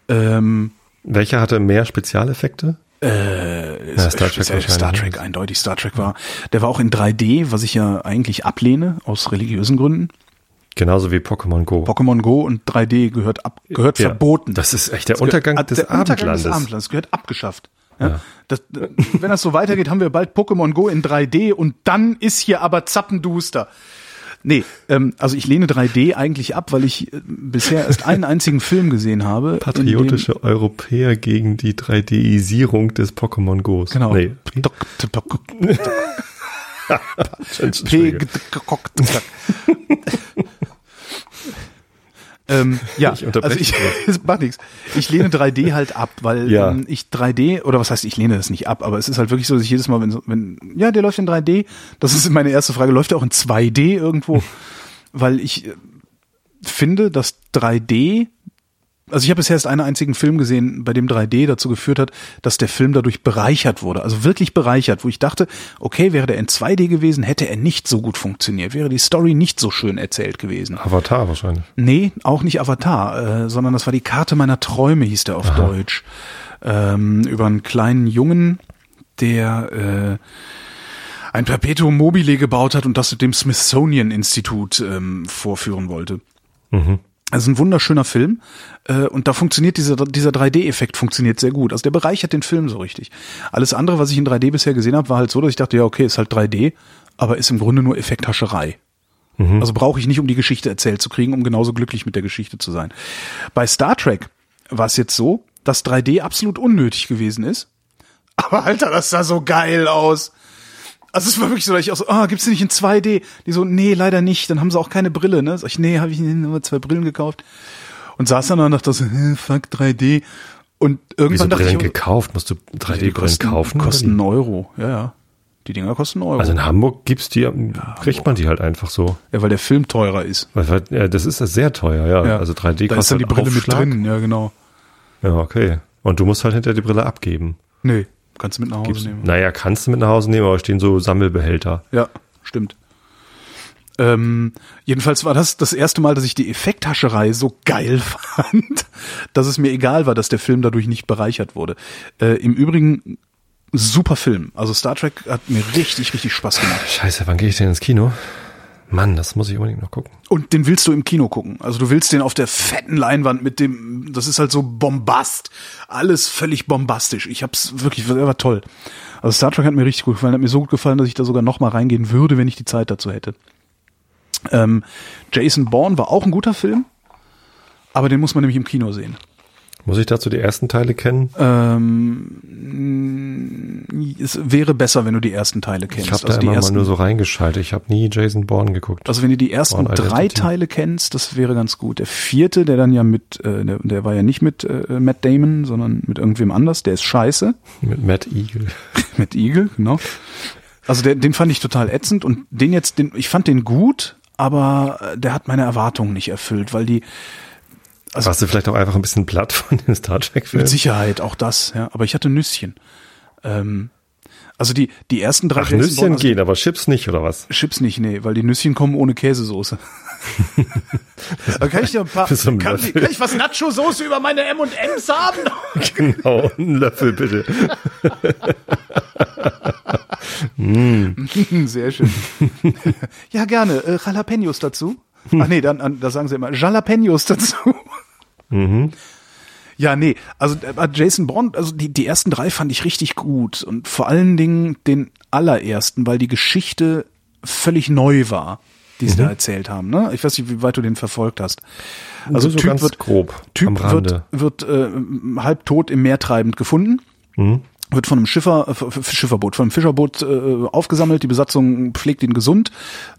Ähm, Welcher hatte mehr Spezialeffekte? äh, Ja, Star Trek Star ne? Trek, eindeutig Star Trek war. Der war auch in 3D, was ich ja eigentlich ablehne, aus religiösen Gründen. Genauso wie Pokémon Go. Pokémon Go und 3D gehört ab, gehört Ja, verboten. Das ist echt der gehört- Untergang ah, des der Untergang des Abendlandes gehört abgeschafft. Ja? Ja. Das, äh, wenn das so weitergeht, haben wir bald Pokémon Go in 3D und dann ist hier aber zappenduster. Nee, ähm, also ich lehne 3D eigentlich ab, weil ich äh, bisher erst einen einzigen Film gesehen habe. Patriotische Europäer gegen die 3D-Isierung des Pokémon Go's. Dem, genau. Nee. Ähm, ja, Ich also ich, es macht nichts. Ich lehne 3D halt ab, weil Ja. ähm, ich 3D, oder was heißt, ich lehne das nicht ab, aber es ist halt wirklich so, dass ich jedes Mal, wenn, wenn ja, der läuft in 3D, das ist meine erste Frage, läuft er auch in 2D irgendwo? weil ich äh, finde, dass 3D also ich habe bisher erst einen einzigen Film gesehen, bei dem 3D dazu geführt hat, dass der Film dadurch bereichert wurde. Also wirklich bereichert, wo ich dachte, okay, wäre der in 2D gewesen, hätte er nicht so gut funktioniert, wäre die Story nicht so schön erzählt gewesen. Avatar wahrscheinlich. Nee, auch nicht Avatar, äh, sondern das war die Karte meiner Träume, hieß der auf Deutsch. Ähm, über einen kleinen Jungen, der äh, ein Perpetuum mobile gebaut hat und das dem Smithsonian Institut ähm, vorführen wollte. Also ein wunderschöner Film äh, und da funktioniert dieser, dieser 3D-Effekt funktioniert sehr gut. Also der bereichert den Film so richtig. Alles andere, was ich in 3D bisher gesehen habe, war halt so, dass ich dachte, ja okay, ist halt 3D, aber ist im Grunde nur Effekthascherei. Also brauche ich nicht, um die Geschichte erzählt zu kriegen, um genauso glücklich mit der Geschichte zu sein. Bei Star Trek war es jetzt so, dass 3D absolut unnötig gewesen ist. Aber Alter, das sah so geil aus. Also es war wirklich so, dass ich auch so, ah, gibt's den nicht in 2D? Die so, nee, leider nicht. Dann haben sie auch keine Brille, ne? Sag ich, nee, habe ich nur zwei Brillen gekauft. Und saß dann da und dachte so, hä, fuck 3D. Und Wieso irgendwann dachte Brillen ich, gekauft? Musst du die 3D-Brillen kosten, kaufen? kosten einen Euro, ja, ja. Die Dinger kosten Euro. Also in Hamburg gibt's die, kriegt man die halt einfach so. ja, weil der Film teurer ist. Weil, ja, das ist sehr teuer, ja. Ja. Also 3D da kostet ist dann die Brille mit Aufschlag. drin, ja, genau. Ja, okay. Und du musst halt hinter die Brille abgeben. Nee, kannst du mit nach Hause Gibt's, nehmen. naja, kannst du mit nach Hause nehmen, aber stehen so Sammelbehälter. Ja, stimmt. Ähm, jedenfalls war das das erste Mal, dass ich die Effekthascherei so geil fand, dass es mir egal war, dass der Film dadurch nicht bereichert wurde. Äh, Im Übrigen super Film. Also Star Trek hat mir richtig, richtig Spaß gemacht. Scheiße, wann gehe ich denn ins Kino? Mann, das muss ich unbedingt noch gucken. Und den willst du im Kino gucken. Also du willst den auf der fetten Leinwand mit dem, das ist halt so Bombast. Alles völlig bombastisch. Ich hab's wirklich, der war toll. Also Star Trek hat mir richtig gut gefallen, hat mir so gut gefallen, dass ich da sogar noch mal reingehen würde, wenn ich die Zeit dazu hätte. Ähm, Jason Bourne war auch ein guter Film, aber den muss man nämlich im Kino sehen. Muss ich dazu die ersten Teile kennen? Ähm, es wäre besser, wenn du die ersten Teile kennst. Ich habe da also die immer ersten, mal nur so reingeschaltet. Ich habe nie Jason Bourne geguckt. Also wenn du die ersten Born drei Identity. Teile kennst, das wäre ganz gut. Der vierte, der dann ja mit, äh, der, der war ja nicht mit äh, Matt Damon, sondern mit irgendwem anders, der ist scheiße. Mit Matt Eagle. mit Eagle, genau. Also der, den fand ich total ätzend und den jetzt, den, ich fand den gut, aber äh, der hat meine Erwartungen nicht erfüllt, weil die Also- Warst du vielleicht auch einfach ein bisschen platt von den Star Trek-Filmen? mit Sicherheit auch das, ja. Aber ich hatte Nüsschen. Ähm, also die, die ersten drei Ach, Jason Nüsschen Bourne- also gehen, aber Chips nicht, oder was? Chips nicht, nee, weil die Nüsschen kommen ohne Käsesoße. Aber kann ich dir ein paar, kann, kann ich was Nacho-Soße über meine M&M's haben? Genau, einen Löffel bitte. Sehr schön. ja, gerne. Äh, Jalapenos dazu. Ach nee, dann, dann da sagen sie immer Jalapenos dazu. Ja, nee, also äh, Jason Bourne, also die, die ersten drei fand ich richtig gut und vor allen Dingen den allerersten, weil die Geschichte völlig neu war. die sie da erzählt haben. Ne? Ich weiß nicht, wie weit du den verfolgt hast. Also so Typ ganz wird, grob Typ wird, wird äh, halb tot im Meer treibend gefunden. Mhm. Wird von einem Schiffer, äh, Schifferboot, von einem Fischerboot äh, aufgesammelt. Die Besatzung pflegt ihn gesund.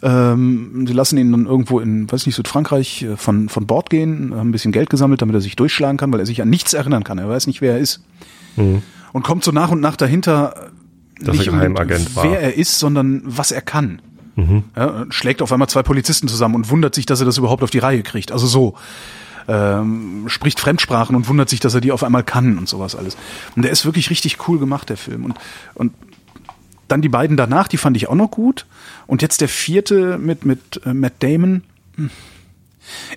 Ähm, sie lassen ihn dann irgendwo in, weiß nicht, Südfrankreich äh, von, von Bord gehen, haben ein bisschen Geld gesammelt, damit er sich durchschlagen kann, weil er sich an nichts erinnern kann. Er weiß nicht, wer er ist. Und kommt so nach und nach dahinter, Mhm. Dass nicht er war. wer er ist, sondern was er kann. Mhm. Ja, schlägt auf einmal zwei Polizisten zusammen und wundert sich, dass er das überhaupt auf die Reihe kriegt. Also so. Ähm, spricht Fremdsprachen und wundert sich, dass er die auf einmal kann und sowas alles. Und der ist wirklich richtig cool gemacht, der Film. Und, und dann die beiden danach, die fand ich auch noch gut. Und jetzt der vierte mit, mit äh, Matt Damon.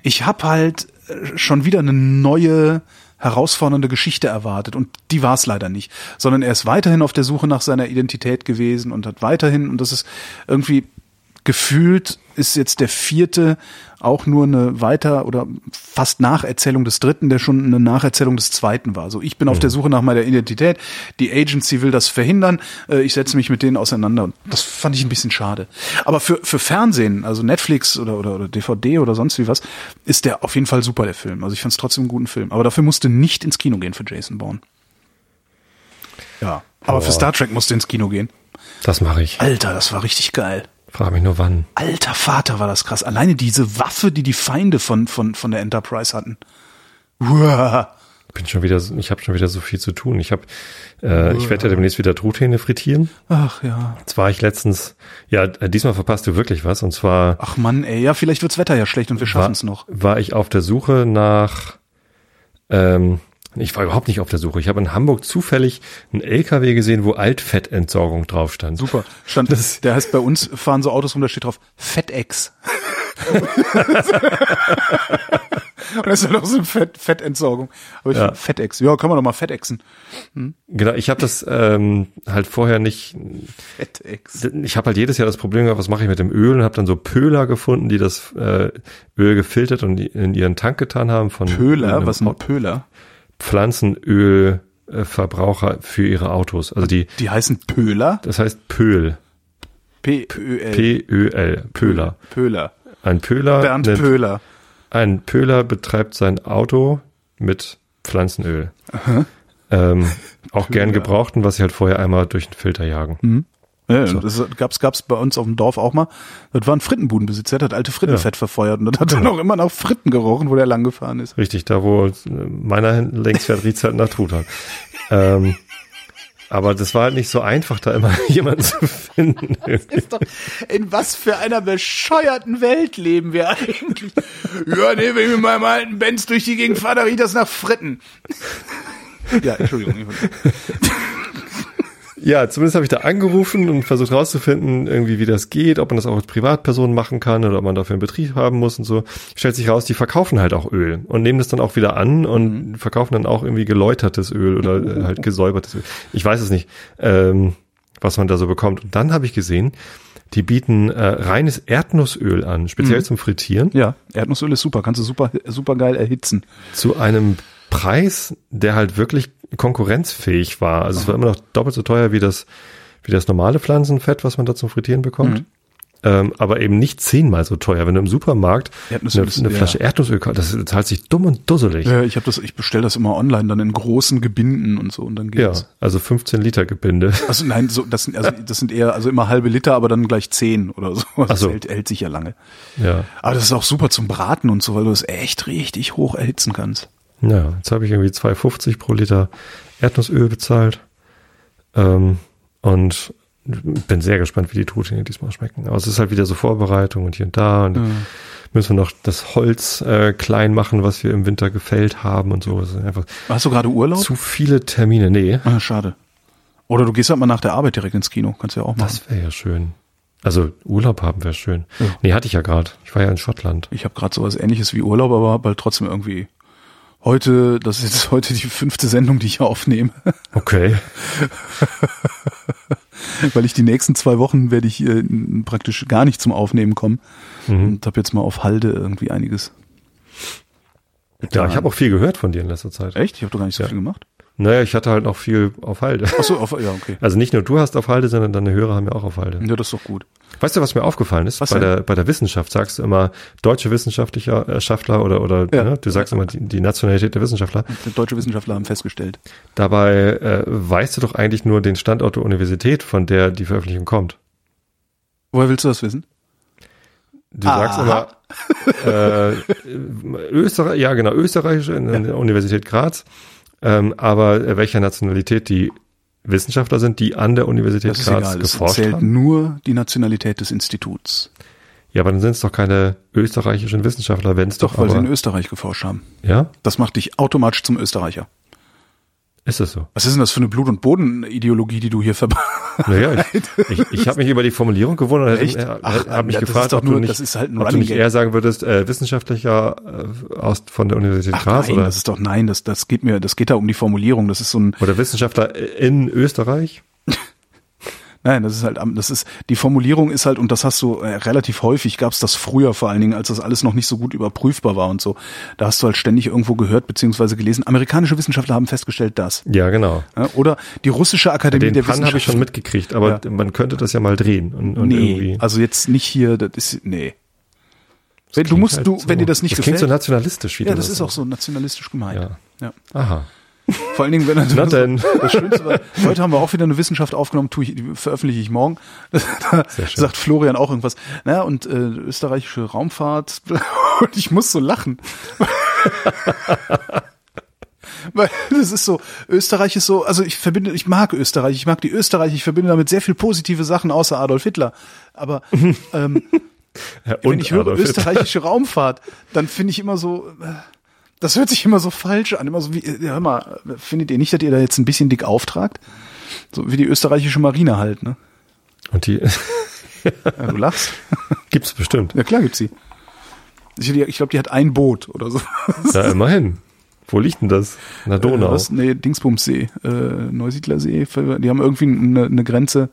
Ich habe halt äh, schon wieder eine neue herausfordernde Geschichte erwartet und die war es leider nicht, sondern er ist weiterhin auf der Suche nach seiner Identität gewesen und hat weiterhin und das ist irgendwie gefühlt ist jetzt der vierte auch nur eine weiter oder fast Nacherzählung des dritten, der schon eine Nacherzählung des zweiten war. So, ich bin auf der Suche nach meiner Identität, die Agency will das verhindern, äh, ich setze mich mit denen auseinander und das fand ich ein bisschen schade. Aber für, für Fernsehen, also Netflix oder, oder, oder DVD oder sonst wie was, ist der auf jeden Fall super, der Film. Also ich fand es trotzdem einen guten Film. Aber dafür musste nicht ins Kino gehen für Jason Bourne. Ja. Aber für Boah. Star Trek musste ins Kino gehen. Das mache ich. Alter, das war richtig geil. Frag mich nur wann. Alter Vater, war das krass. Alleine diese Waffe, die die Feinde von, von, von der Enterprise hatten. Uah. Bin schon wieder, ich habe schon wieder so viel zu tun. Ich habe, äh, ich werde ja demnächst wieder Truthähne frittieren. Ach ja. Jetzt war ich letztens, ja, äh, diesmal verpasst du wirklich was. Und zwar Ach Mann, ey. Ja, vielleicht wird's Wetter ja schlecht und wir war, schaffen's noch. war ich auf der Suche nach, ähm, ich war überhaupt nicht auf der Suche. Ich habe in Hamburg zufällig einen LKW gesehen, wo Altfettentsorgung drauf stand. Super. Stand, der heißt bei uns fahren so Autos rum, da steht drauf Fettex. Und das ist ja noch so eine Fett, Fettentsorgung. Aber ich Ja. Fettex. Ja, kann man doch mal Fettexen. Genau, ich habe das ähm, halt vorher nicht. Fettex. Ich habe halt jedes Jahr das Problem gehabt, was mache ich mit dem Öl und habe dann so Pöler gefunden, die das äh, Öl gefiltert und in ihren Tank getan haben von Pöler? einem Was ist ein Pöler? Pflanzenölverbraucher für ihre Autos. Also die, Die heißen Pöler? das heißt Pöl, P-Ö-L. P-Ö-L, Pöler. Pöler. Ein Pöler, Bernd nennt- Pöhler. ein Pöler betreibt sein Auto mit Pflanzenöl. Ähm, auch gern Pöler. gebrauchten, was sie halt vorher einmal durch den Filter jagen. Ja, das gab's, gab's bei uns auf dem Dorf auch mal. Das war ein Frittenbudenbesitzer, der hat alte Frittenfett verfeuert und das hat dann auch immer nach Fritten gerochen, wo der lang gefahren ist. Richtig, da wo äh, meiner längs fährt, riecht's halt nach Truthahn. ähm, aber das war halt nicht so einfach, da immer jemanden zu finden. Ist doch, in was für einer bescheuerten Welt leben wir eigentlich? Ja, nee, wenn ich mit meinem alten Benz durch die Gegend fahre, da riecht das nach Fritten. Ja, Entschuldigung. Ja, zumindest habe ich da angerufen und versucht rauszufinden, irgendwie wie das geht, ob man das auch als Privatperson machen kann oder ob man dafür einen Betrieb haben muss und so. Stellt sich raus, die verkaufen halt auch Öl und nehmen das dann auch wieder an und verkaufen dann auch irgendwie geläutertes Öl oder äh, halt gesäubertes Öl. Ich weiß es nicht, ähm, was man da so bekommt. Und dann habe ich gesehen, die bieten äh, reines Erdnussöl an, speziell zum Frittieren, Ja, Erdnussöl ist super, kannst du super, super geil erhitzen. zu einem Preis, der halt wirklich konkurrenzfähig war. Also es war immer noch doppelt so teuer wie das, wie das normale Pflanzenfett, was man da zum Frittieren bekommt. Mhm. Ähm, aber eben nicht zehnmal so teuer. Wenn du im Supermarkt Erdnussöl eine, eine ja. Flasche Erdnussöl kaufst, das zahlt sich dumm und dusselig. Ja, ich habe das, ich bestelle das immer online dann in großen Gebinden und so und dann Ja, geht's. also 15 Liter Gebinde. Also nein, so das sind also das sind eher also immer halbe Liter, aber dann gleich zehn oder so. Das Ach so. hält, hält sich ja lange. Ja. Aber das ist auch super zum Braten und so, weil du es echt richtig hoch erhitzen kannst. Ja, jetzt habe ich irgendwie 2,50 pro Liter Erdnussöl bezahlt. Ähm, und bin sehr gespannt, wie die Truthähne diesmal schmecken. Aber es ist halt wieder so Vorbereitung und hier und da. Und müssen wir noch das Holz äh, klein machen, was wir im Winter gefällt haben und so. Einfach Hast du gerade Urlaub? zu viele Termine. Nee, Ah, schade. Oder du gehst halt mal nach der Arbeit direkt ins Kino, kannst du ja auch machen. das wäre ja schön. Also Urlaub haben wäre schön. Nee, hatte ich ja gerade. Ich war ja in Schottland. Ich habe gerade sowas ähnliches wie Urlaub, aber hab halt trotzdem irgendwie heute, das ist jetzt heute die fünfte Sendung, die ich aufnehme, Okay. weil ich die nächsten zwei Wochen werde ich äh, praktisch gar nicht zum Aufnehmen kommen und habe jetzt mal auf Halde irgendwie einiges. Ja, ich habe auch viel gehört von dir in letzter Zeit. Echt? Ich habe doch gar nicht so Ja. viel gemacht. Naja, ich hatte halt noch viel auf Halde. Ach so, auf, ja, okay. Also nicht nur du hast auf Halde, sondern deine Hörer haben ja auch auf Halde. Ja, das ist doch gut. Weißt du, was mir aufgefallen ist? Was bei denn? der, bei der Wissenschaft sagst du immer deutsche Wissenschaftler äh, oder, oder Ja. ne, du sagst immer die, die Nationalität der Wissenschaftler. Deutsche Wissenschaftler haben festgestellt. Dabei äh, weißt du doch eigentlich nur den Standort der Universität, von der die Veröffentlichung kommt. Woher willst du das wissen? Du sagst Aha. immer äh, Österreich, ja genau, österreichische in der Universität Graz, ähm, aber äh, welcher Nationalität die Wissenschaftler sind, die an der Universität Das ist Graz egal. Es geforscht zählt haben. nur die Nationalität des Instituts. Ja, aber dann sind es doch keine österreichischen Wissenschaftler, wenn es doch, Doch, weil sie aber, in Österreich geforscht haben. ja, Das macht dich automatisch zum Österreicher. Ist es so. Was ist denn das für eine Blut- und Bodenideologie, die du hier ver... Naja, ich, ich, ich habe mich über die Formulierung gewundert, Echt? äh, habe mich ja, gefragt, ob, nur- du nicht, halt ob du nicht Gag. eher sagen würdest, äh, Wissenschaftlicher äh, aus von der Universität Ach Graz nein, oder, das ist doch nein, das, das geht mir, das geht da um die Formulierung. Das ist so ein, oder Wissenschaftler in Österreich. Nein, das ist halt, am- das ist die Formulierung ist halt und das hast du äh, relativ häufig. Gab es das früher vor allen Dingen, als das alles noch nicht so gut überprüfbar war und so. Da hast du halt ständig irgendwo gehört beziehungsweise gelesen. Amerikanische Wissenschaftler haben festgestellt, dass Ja, genau. ja, oder die russische Akademie Den der Pan habe ich schon mitgekriegt, aber man könnte das ja mal drehen und, und Nee, irgendwie. also jetzt nicht hier. Das ist nee. Wenn, du musst, halt du, so, wenn dir das nicht das gefällt. klingt so nationalistisch, wie ja, du das ist auch so nationalistisch gemeint. Ja. Ja. Aha. Vor allen Dingen, wenn er Na denn. das Schönste war, heute haben wir auch wieder eine Wissenschaft aufgenommen, tue ich, veröffentliche ich morgen. Da sagt Florian auch irgendwas. Naja, und äh, österreichische Raumfahrt. Und ich muss so lachen. Weil das ist so, Österreich ist so, also ich verbinde, ich mag Österreich, ich mag die Österreich, ich verbinde damit sehr viel positive Sachen außer Adolf Hitler. Aber ähm, Ja, wenn ich höre Adolf Hitler. österreichische Raumfahrt, dann finde ich immer so, äh, das hört sich immer so falsch an. Immer so wie, ja, hör mal, findet ihr nicht, dass ihr da jetzt ein bisschen dick auftragt? So wie die österreichische Marine halt, ne? Und die Ja, du lachst. gibt's bestimmt. Ja, klar gibt's sie. Ich, ich glaube, die hat ein Boot oder so. Ja, immerhin. Wo liegt denn das? In der Donau. Äh, was? Nee, Dingsbumsee, äh, Neusiedlersee. Die haben irgendwie eine, eine Grenze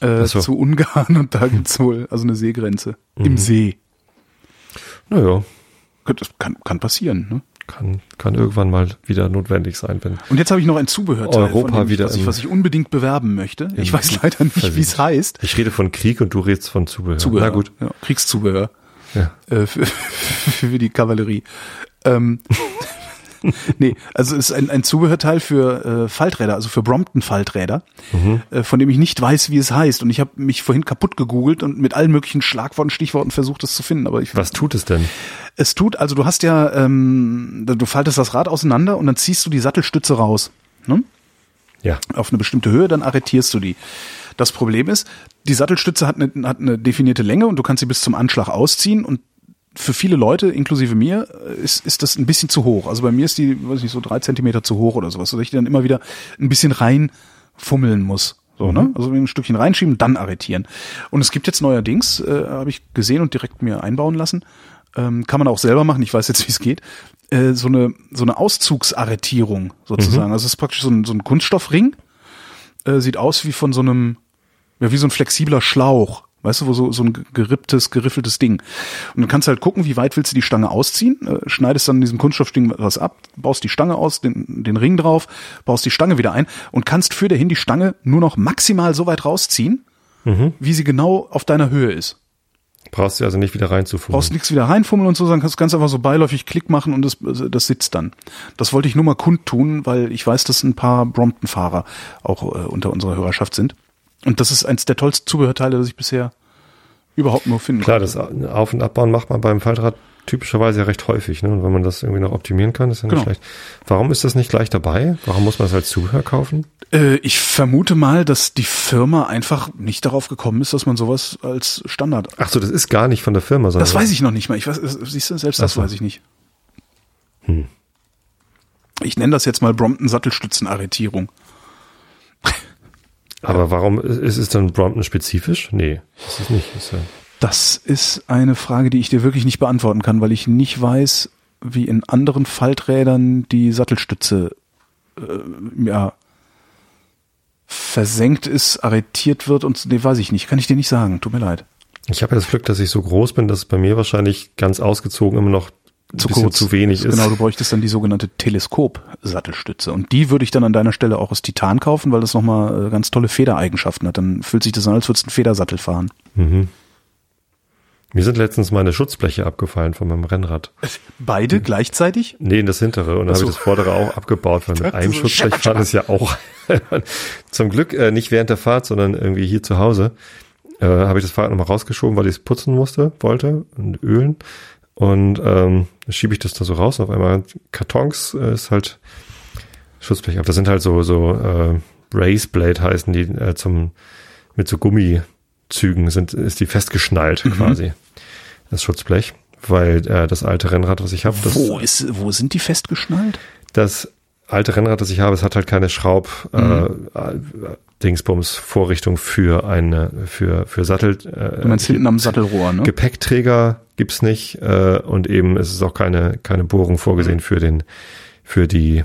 äh, so. zu Ungarn und da gibt's wohl, also eine Seegrenze. Mhm. Im See. Naja, kann, kann passieren, ne? kann, kann irgendwann mal wieder notwendig sein, wenn. Und jetzt habe ich noch ein Zubehörteil, Europa von ich- wieder was, ich, was ich unbedingt bewerben möchte. Ich weiß leider nicht, wie es heißt. Ich rede von Krieg und du redest von Zubehör. Zubehör. Na gut. Ja, Kriegszubehör Ja. äh, für, für die Kavallerie. Ähm, nee, also es ist ein, ein Zubehörteil für äh, Falträder, also für Brompton-Falträder, Mhm. äh, von dem ich nicht weiß, wie es heißt. Und ich habe mich vorhin kaputt gegoogelt und mit allen möglichen Schlagworten, Stichworten versucht, es zu finden. Aber ich, Was tut es denn? es tut, also du hast ja, ähm, du faltest das Rad auseinander und dann ziehst du die Sattelstütze raus. Ne? Ja. auf eine bestimmte Höhe, dann arretierst du die. Das Problem ist, die Sattelstütze hat eine, hat eine definierte Länge und du kannst sie bis zum Anschlag ausziehen und für viele Leute, inklusive mir, ist, ist das ein bisschen zu hoch. Also bei mir ist die, weiß ich nicht, so drei Zentimeter zu hoch oder sowas, sodass ich die dann immer wieder ein bisschen reinfummeln muss. So, ne? Also ein Stückchen reinschieben, dann arretieren. Und es gibt jetzt neuerdings, äh, habe ich gesehen und direkt mir einbauen lassen, ähm, kann man auch selber machen, ich weiß jetzt, wie es geht, äh, so eine, so eine Auszugsarretierung sozusagen. Also es ist praktisch so ein, so ein Kunststoffring, äh, sieht aus wie von so einem, ja, wie so ein flexibler Schlauch. Weißt du, wo so, so ein geripptes, geriffeltes Ding. Und dann kannst du halt gucken, wie weit willst du die Stange ausziehen, äh, schneidest dann in diesem Kunststoffding was ab, baust die Stange aus, den, den Ring drauf, baust die Stange wieder ein und kannst für dahin die Stange nur noch maximal so weit rausziehen, wie sie genau auf deiner Höhe ist. Brauchst du also nicht wieder reinzufuhren. Brauchst nichts wieder reinfummeln und so, sondern kannst ganz einfach so beiläufig Klick machen und das, das sitzt dann. Das wollte ich nur mal kundtun, weil ich weiß, dass ein paar Brompton-Fahrer auch äh, unter unserer Hörerschaft sind. Und das ist eins der tollsten Zubehörteile, das ich bisher überhaupt nur finden Klar, konnte. das Auf- und Abbauen macht man beim Faltrad typischerweise ja recht häufig. Ne? Und wenn man das irgendwie noch optimieren kann, ist ja nicht Genau. schlecht. Warum ist das nicht gleich dabei? Warum muss man es als Zubehör kaufen? Äh, ich vermute mal, dass die Firma einfach nicht darauf gekommen ist, dass man sowas als Standard. Ach so, das ist gar nicht von der Firma, sondern Das weiß ich noch nicht mal. Ich weiß, siehst du, selbst das so. weiß ich nicht. Ich nenne das jetzt mal Brompton Sattelstützenarretierung. Aber warum ist es dann Brompton spezifisch? Nee, ist es nicht. Ist ja Das ist eine Frage, die ich dir wirklich nicht beantworten kann, weil ich nicht weiß, wie in anderen Falträdern die Sattelstütze äh, ja versenkt ist, arretiert wird und nee, weiß ich nicht. Kann ich dir nicht sagen. Tut mir leid. Ich habe ja das Glück, dass ich so groß bin, dass bei mir wahrscheinlich ganz ausgezogen immer noch zu kurz zu wenig ist. Genau, du bräuchtest dann die sogenannte Teleskop-Sattelstütze. Und die würde ich dann an deiner Stelle auch aus Titan kaufen, weil das nochmal äh, ganz tolle Federeigenschaften hat. Dann fühlt sich das an, als würdest du einen Federsattel fahren. Mhm. Mir sind letztens meine Schutzbleche abgefallen von meinem Rennrad. Beide gleichzeitig? Nee, in das hintere. Und dann so. habe ich das vordere auch abgebaut, weil mit einem so Schutzblech fahren ist ja auch. Zum Glück äh, nicht während der Fahrt, sondern irgendwie hier zu Hause. Äh, habe ich das Fahrrad nochmal rausgeschoben, weil ich es putzen musste, wollte und ölen. Und ähm, schiebe ich das da so raus und auf einmal Kartons äh, ist halt Schutzblech. Aber das sind halt so, so äh, Raceblade heißen die äh, zum mit so Gummizügen sind, ist die festgeschnallt mhm. quasi. Das Schutzblech. Weil äh, das alte Rennrad, was ich habe, Wo ist, wo sind die festgeschnallt? Das alte Rennrad, das ich habe, es hat halt keine Schraub mhm. äh, Dingsbums Vorrichtung für eine für für Sattel. Äh, du meinst hinten am Sattelrohr, ne? Gepäckträger gibt's nicht äh, und eben ist es auch keine keine Bohrung vorgesehen mhm. für den für die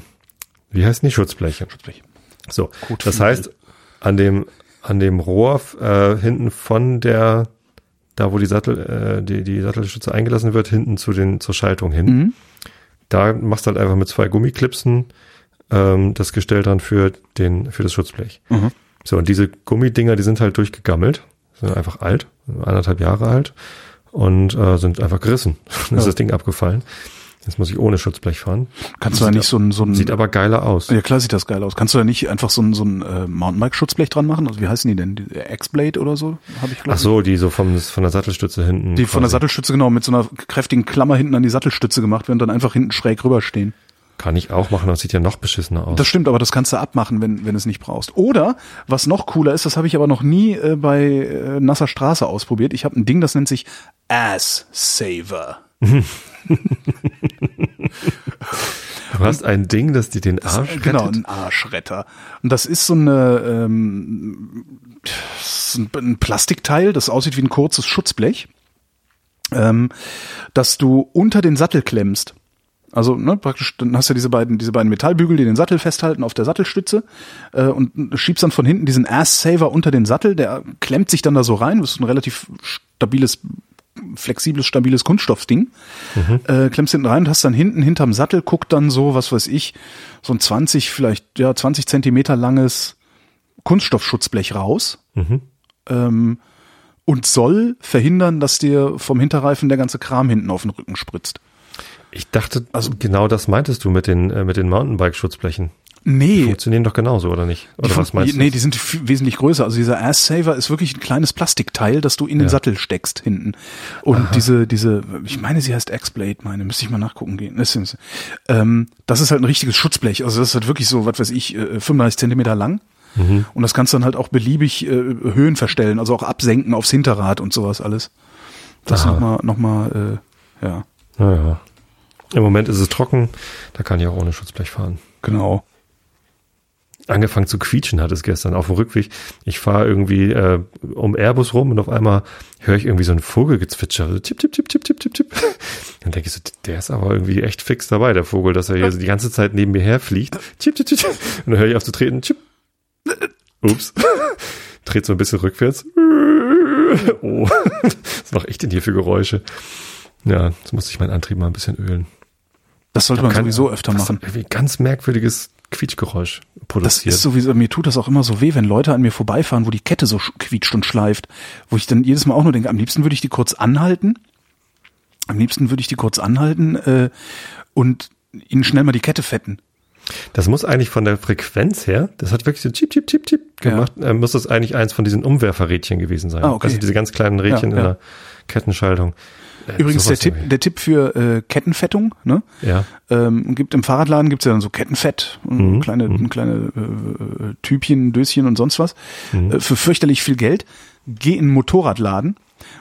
wie heißt die Schutzbleche. Schutzbleche. So, Gut das heißt an dem an dem Rohr äh, hinten von der da wo die Sattel äh, die die Sattelstütze eingelassen wird hinten zu den zur Schaltung hin. Mhm. Da machst du halt einfach mit zwei Gummiklipsen ähm, das Gestell dran für den für das Schutzblech. Mhm. So, und diese Gummidinger, die sind halt durchgegammelt, sind einfach alt, anderthalb Jahre alt und äh, sind einfach gerissen. Dann ja. ist das Ding abgefallen. Jetzt muss ich ohne Schutzblech fahren. Kannst du da nicht so ein, so ein... Sieht aber geiler aus. Ja klar sieht das geil aus. Kannst du da nicht einfach so ein, so ein äh, Mountainbike-Schutzblech dran machen? Also wie heißen die denn? Die X-Blade oder so? Hab ich Ach so, die so vom, von der Sattelstütze hinten. Die quasi. von der Sattelstütze genau, mit so einer kräftigen Klammer hinten an die Sattelstütze gemacht werden und dann einfach hinten schräg rüberstehen. Kann ich auch machen, das sieht ja noch beschissener aus. Das stimmt, aber das kannst du abmachen, wenn, wenn es nicht brauchst. Oder, was noch cooler ist, das habe ich aber noch nie äh, bei äh, nasser Straße ausprobiert. Ich habe ein Ding, das nennt sich Ass Saver. du hast ein Ding, das dir den Arsch rettet? Genau, ein Arschretter. Und das ist so eine ähm, ein Plastikteil, das aussieht wie ein kurzes Schutzblech, ähm, das du unter den Sattel klemmst. Also ne, praktisch, dann hast du diese beiden, diese beiden Metallbügel, die den Sattel festhalten auf der Sattelstütze äh, und schiebst dann von hinten diesen Ass-Saver unter den Sattel, der klemmt sich dann da so rein, das ist ein relativ stabiles, flexibles, stabiles Kunststoffding. Mhm. Äh, klemmst hinten rein und hast dann hinten hinterm Sattel, guckt dann so, was weiß ich, so ein 20, vielleicht ja 20 Zentimeter langes Kunststoffschutzblech raus. Mhm. Ähm, und soll verhindern, dass dir vom Hinterreifen der ganze Kram hinten auf den Rücken spritzt. Ich dachte, also genau das meintest du mit den, äh, mit den Mountainbike-Schutzblechen. Nee. Die funktionieren doch genauso, oder nicht? Oder was meinst du? Nee, die sind wesentlich größer. Also dieser Ass Saver ist wirklich ein kleines Plastikteil, das du in den Sattel steckst hinten. Und Aha. diese, diese, ich meine, sie heißt X-Blade, meine, müsste ich mal nachgucken gehen. Das ist, ähm, das ist halt ein richtiges Schutzblech. Also das ist halt wirklich so, was weiß ich, 35 äh, Zentimeter lang. Mhm. Und das kannst du dann halt auch beliebig äh, Höhen verstellen, also auch absenken aufs Hinterrad und sowas alles. Das nochmal, nochmal, äh, ja. Naja. Im Moment ist es trocken, da kann ich auch ohne Schutzblech fahren. Genau. Angefangen zu quietschen hat es gestern auf dem Rückweg. Ich fahre irgendwie äh, um Airbus rum und auf einmal höre ich irgendwie so einen Vogelgezwitscher. So tipp, tipp, tipp, tipp, tipp, tipp, tipp. Dann denke ich so, der ist aber irgendwie echt fix dabei, der Vogel, dass er hier so die ganze Zeit neben mir herfliegt. Tipp, tipp, tipp, tipp. Und dann höre ich auf zu treten. Tipp. Ups. Dreht so ein bisschen rückwärts. Oh, was mache ich denn hier für Geräusche? Ja, jetzt muss ich meinen Antrieb mal ein bisschen ölen. Das sollte man sowieso öfter machen. Irgendwie ganz merkwürdiges Quietschgeräusch produziert. Das ist sowieso, mir tut das auch immer so weh, wenn Leute an mir vorbeifahren, wo die Kette so quietscht und schleift, wo ich dann jedes Mal auch nur denke, am liebsten würde ich die kurz anhalten. Am liebsten würde ich die kurz anhalten äh, und ihnen schnell mal die Kette fetten. Das muss eigentlich von der Frequenz her, das hat wirklich so chip, chip, chip, chip gemacht, ja. äh, muss das eigentlich eins von diesen Umwerferrädchen gewesen sein. Ah, okay. Also diese ganz kleinen Rädchen ja, ja. in der Kettenschaltung. Äh, Übrigens der Tipp, der Tipp für äh, Kettenfettung, ne? Ja. Ähm, gibt im Fahrradladen gibt's ja dann so Kettenfett, mhm. kleine, mhm. kleine äh, Typchen, Döschen und sonst was. Mhm. Äh, für fürchterlich viel Geld. Geh in einen Motorradladen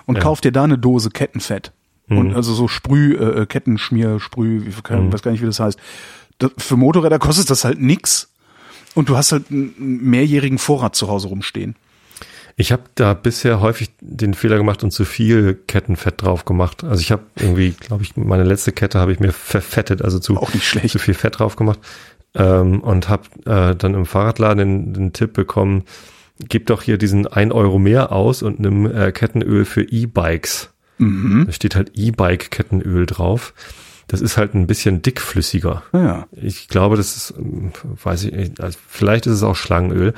und ja. kauf dir da eine Dose Kettenfett. Mhm. Und also so Sprüh, äh, äh Kettenschmier, Sprüh, ich mhm. weiß gar nicht, wie das heißt. Das, für Motorräder kostet das halt nix. Und du hast halt einen mehrjährigen Vorrat zu Hause rumstehen. Ich habe da bisher häufig den Fehler gemacht und zu viel Kettenfett drauf gemacht. Also ich habe irgendwie, glaube ich, meine letzte Kette habe ich mir verfettet, also zu, zu viel Fett drauf gemacht. Ähm, und habe äh, dann im Fahrradladen den, den Tipp bekommen, gib doch hier diesen ein Euro mehr aus und nimm äh, Kettenöl für E-Bikes. Mhm. Da steht halt E-Bike-Kettenöl drauf. das ist halt ein bisschen dickflüssiger. Ja. Ich glaube, das ist, ähm, weiß ich, nicht, also vielleicht ist es auch Schlangenöl,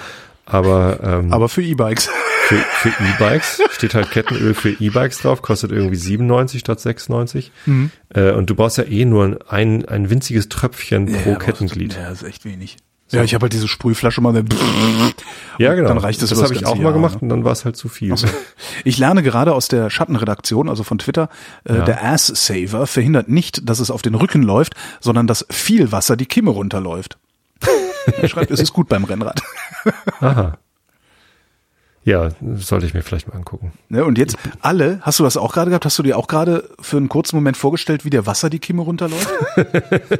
aber, ähm, Aber für E-Bikes. für, für E-Bikes steht halt Kettenöl für E-Bikes drauf, kostet irgendwie 97 statt 96. Mhm. Äh, und du brauchst ja eh nur ein, ein winziges Tröpfchen pro Kettenglied. Ja, ist echt wenig. Ja, ich habe halt diese Sprühflasche mal. Ja, genau. Dann reicht es das über habe das ich auch mal Jahr, gemacht ne? und dann war es halt zu viel. Ich lerne gerade aus der Schattenredaktion, also von Twitter, äh, Ja. der Ass Saver verhindert nicht, dass es auf den Rücken läuft, sondern dass viel Wasser die Kimme runterläuft. er schreibt, es ist gut beim Rennrad. Aha. Ja, sollte ich mir vielleicht mal angucken. Ne, und jetzt alle, hast du das auch gerade gehabt? Hast du dir auch gerade für einen kurzen Moment vorgestellt, wie der Wasser die Kimme runterläuft?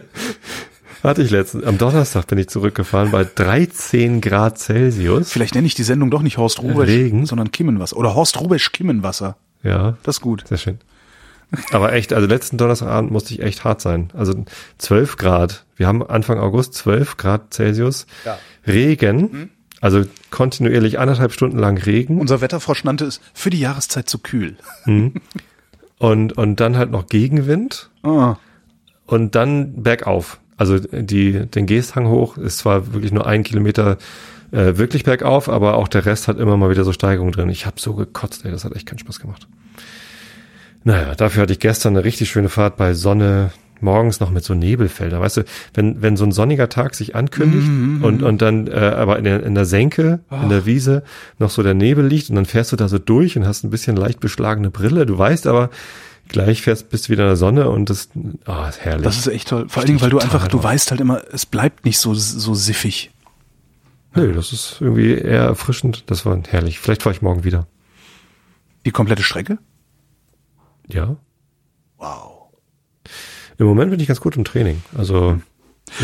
Hatte ich letztens, am Donnerstag bin ich zurückgefahren bei 13 Grad Celsius. Vielleicht nenne ich die Sendung doch nicht Horst Rubesch, Regen. sondern Kimmenwasser. Oder Horst Rubesch Kimmenwasser. Ja, Das ist gut. sehr schön. Aber echt, also letzten Donnerstagabend musste ich echt hart sein. Also 12 Grad. Wir haben Anfang August 12 Grad Celsius. Regen. Also kontinuierlich anderthalb Stunden lang Regen. Unser Wetterfrosch nannte es für die Jahreszeit zu kühl. Und, und dann halt noch Gegenwind. Ah. und dann bergauf. Also die, den Geesthang hoch ist zwar wirklich nur ein Kilometer äh, wirklich bergauf, aber auch der Rest hat immer mal wieder so Steigungen drin. Ich habe so gekotzt, ey, das hat echt keinen Spaß gemacht. Naja, dafür hatte ich gestern eine richtig schöne Fahrt bei Sonne, morgens noch mit so Nebelfeldern. Weißt du, wenn, wenn so ein sonniger Tag sich ankündigt und, und dann äh, aber in der, in der Senke, in der Wiese noch so der Nebel liegt und dann fährst du da so durch und hast ein bisschen leicht beschlagene Brille. Du weißt aber, gleich fährst, bist du wieder in der Sonne und das, ah, ist herrlich. Das ist echt toll. Vor allen Dingen, weil du einfach, du weißt halt immer, es bleibt nicht so, so siffig. Nö, das ist irgendwie eher erfrischend. Das war herrlich. Vielleicht fahre ich morgen wieder. Die komplette Strecke? Ja. Wow. Im Moment bin ich ganz gut im Training. Also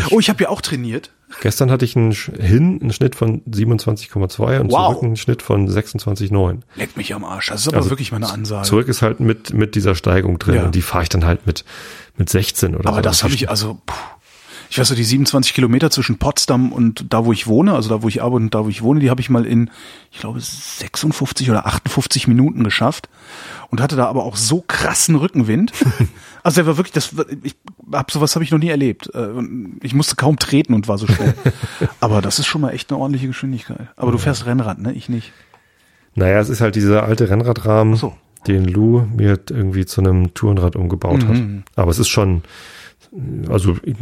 Oh, ich habe ja auch trainiert. gestern hatte ich einen hin einen Schnitt von 27,2 und Wow. zurück einen Schnitt von 26,9. Leck mich am Arsch. Das ist aber Also wirklich meine Ansage. Zurück ist halt mit mit dieser Steigung drin Ja. und die fahre ich dann halt mit mit 16 oder aber so. das habe ich also, puh. Ich weiß so, die 27 Kilometer zwischen Potsdam und da, wo ich wohne, also da, wo ich arbeite und da, wo ich wohne, die habe ich mal in, ich glaube, 56 oder 58 Minuten geschafft und hatte da aber auch so krassen Rückenwind. Also der war wirklich, das, ich hab sowas habe ich noch nie erlebt. Äh, Ich musste kaum treten und war so schnell. aber das ist schon mal echt eine ordentliche Geschwindigkeit. Aber du fährst Rennrad, ne? Ich nicht. Naja, es ist halt dieser alte Rennradrahmen, so. den Lou mir irgendwie zu einem Tourenrad umgebaut Mhm. hat. Aber es ist schon, also ich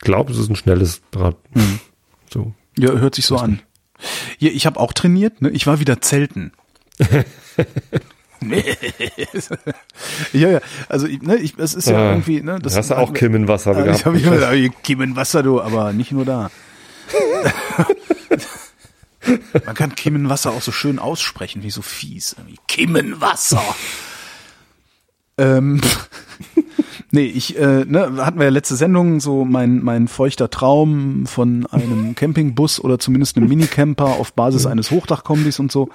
glaube, es ist ein schnelles Rad. Mhm. So. Ja, hört sich so an. Ja, ich habe auch trainiert, ne? Ich war wieder zelten. ja, ja, also ne, ich, es ist ja Ah, irgendwie, ne, Das hast du auch Kim in Wasser Ja, gehabt. ich habe immer gesagt, Kim in Wasser, du, aber nicht nur da. Man kann Kim in Wasser auch so schön aussprechen, wie so fies. Irgendwie Kim in Wasser. ähm, nee, ich, äh, ne, hatten wir ja letzte Sendung, so mein, mein feuchter Traum von einem Campingbus oder zumindest einem Minicamper auf Basis eines Hochdachkombis und so,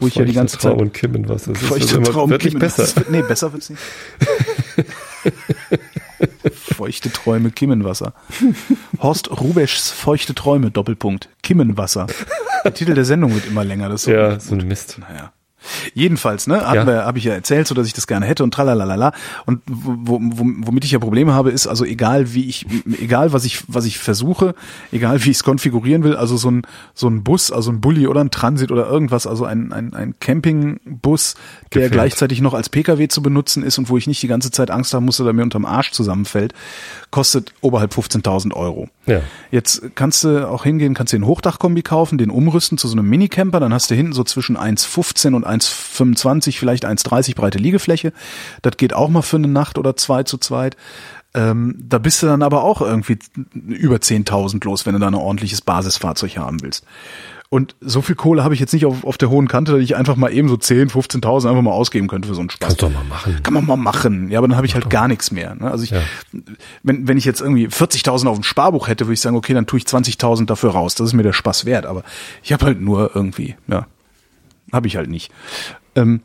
wo ich ja die ganze Zeit und Kim in Wasser. Das ist Feuchter immer, Traum. wird nicht Kim- besser. Das nee, besser wird's nicht. feuchte Träume, Kimmenwasser. Horst Rubeschs Feuchte Träume, Doppelpunkt. Kimmenwasser. Der Titel der Sendung wird immer länger. Das ist so Ja, so ein Mist. naja. Jedenfalls, ne, Ja. habe ich ja erzählt, so dass ich das gerne hätte und tralalala. Und wo, wo, womit ich ja Probleme habe, ist also egal wie ich, egal was ich, was ich versuche, egal wie ich es konfigurieren will, also so ein so ein Bus, also ein Bulli oder ein Transit oder irgendwas, also ein ein, ein Campingbus, der Gefährt. gleichzeitig noch als PKW zu benutzen ist und wo ich nicht die ganze Zeit Angst haben muss, dass er mir unterm Arsch zusammenfällt, kostet oberhalb 15.000 Euro. Ja. Jetzt kannst du auch hingehen, kannst dir einen Hochdachkombi kaufen, den umrüsten zu so einem Minicamper, dann hast du hinten so zwischen 1,15 und 1,25, vielleicht 1,30 breite Liegefläche. Das geht auch mal für eine Nacht oder zwei zu zweit. Ähm, da bist du dann aber auch irgendwie über 10.000 los, wenn du da ein ordentliches Basisfahrzeug haben willst. Und so viel Kohle habe ich jetzt nicht auf, auf der hohen Kante, dass ich einfach mal eben so 10, 15.000 einfach mal ausgeben könnte für so einen Spaß. Kannst du doch mal machen. Kann man mal machen. Ja, aber dann habe ich halt gar nichts mehr. Ne? Also ich, Ja. wenn, wenn ich jetzt irgendwie 40.000 auf dem Sparbuch hätte, würde ich sagen, okay, dann tue ich 20.000 dafür raus. Das ist mir der Spaß wert. Aber ich habe halt nur irgendwie, ja, habe ich halt nicht. Ähm,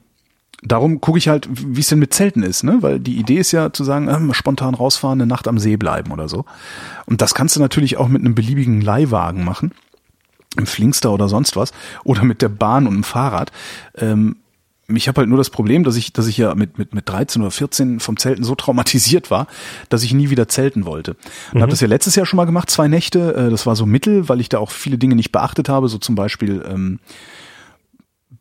darum gucke ich halt, wie es denn mit Zelten ist, ne? Weil die Idee ist ja zu sagen, äh, mal spontan rausfahren, eine Nacht am See bleiben oder so. Und das kannst du natürlich auch mit einem beliebigen Leihwagen machen im Flinkster oder sonst was oder mit der Bahn und dem Fahrrad. Ähm, ich habe halt nur das Problem, dass ich, dass ich ja mit, mit, mit 13 oder 14 vom Zelten so traumatisiert war, dass ich nie wieder zelten wollte. Und mhm. habe das ja letztes Jahr schon mal gemacht, zwei Nächte. Äh, das war so mittel, weil ich da auch viele Dinge nicht beachtet habe, so zum Beispiel ähm,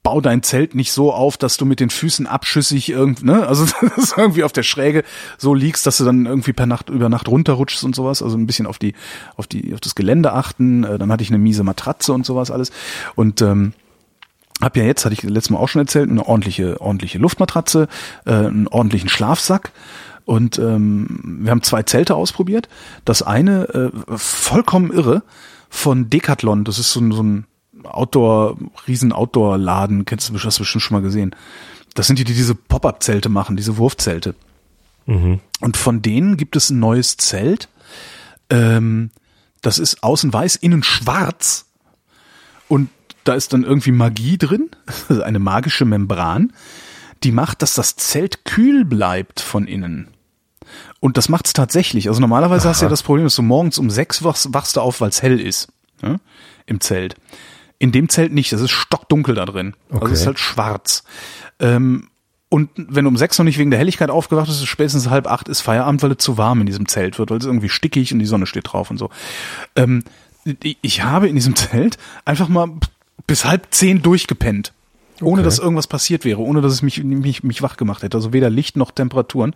bau dein Zelt nicht so auf, dass du mit den Füßen abschüssig irgendwie, ne, also dass du irgendwie auf der Schräge so liegst, dass du dann irgendwie per Nacht über Nacht runterrutschst und sowas, also ein bisschen auf die auf die auf das Gelände achten. Äh, dann hatte ich eine miese Matratze und sowas alles und ähm, hab ja jetzt, hatte ich letztes Mal auch schon erzählt, eine ordentliche, ordentliche Luftmatratze, äh, einen ordentlichen Schlafsack. Und ähm, wir haben zwei Zelte ausprobiert. Das eine, äh, vollkommen irre, von Decathlon. Das ist so ein, so ein Outdoor, riesen Outdoor-Laden. Kennst du, hast du bestimmt schon mal gesehen. Das sind die, die diese Pop-Up-Zelte machen, diese Wurfzelte. Mhm. Und von denen gibt es ein neues Zelt. Ähm, das ist außen weiß, innen schwarz. Und da ist dann irgendwie Magie drin, also eine magische Membran, die macht, dass das Zelt kühl bleibt von innen. Und das macht's tatsächlich. Also normalerweise Aha. hast du ja das Problem, dass du morgens um sechs wachst, wachst du auf, weil es hell ist ja, im Zelt. In dem Zelt nicht, das ist stockdunkel da drin. Okay. Also es ist halt schwarz. Ähm, und wenn du um sechs noch nicht wegen der Helligkeit aufgewacht bist, spätestens halb acht ist Feierabend, weil es zu warm in diesem Zelt wird, weil es irgendwie stickig und die Sonne steht drauf und so. Ähm, ich habe in diesem Zelt einfach mal bis halb zehn durchgepennt. Ohne okay. dass irgendwas passiert wäre, ohne dass es mich, mich, mich wach gemacht hätte. Also weder Licht noch Temperaturen.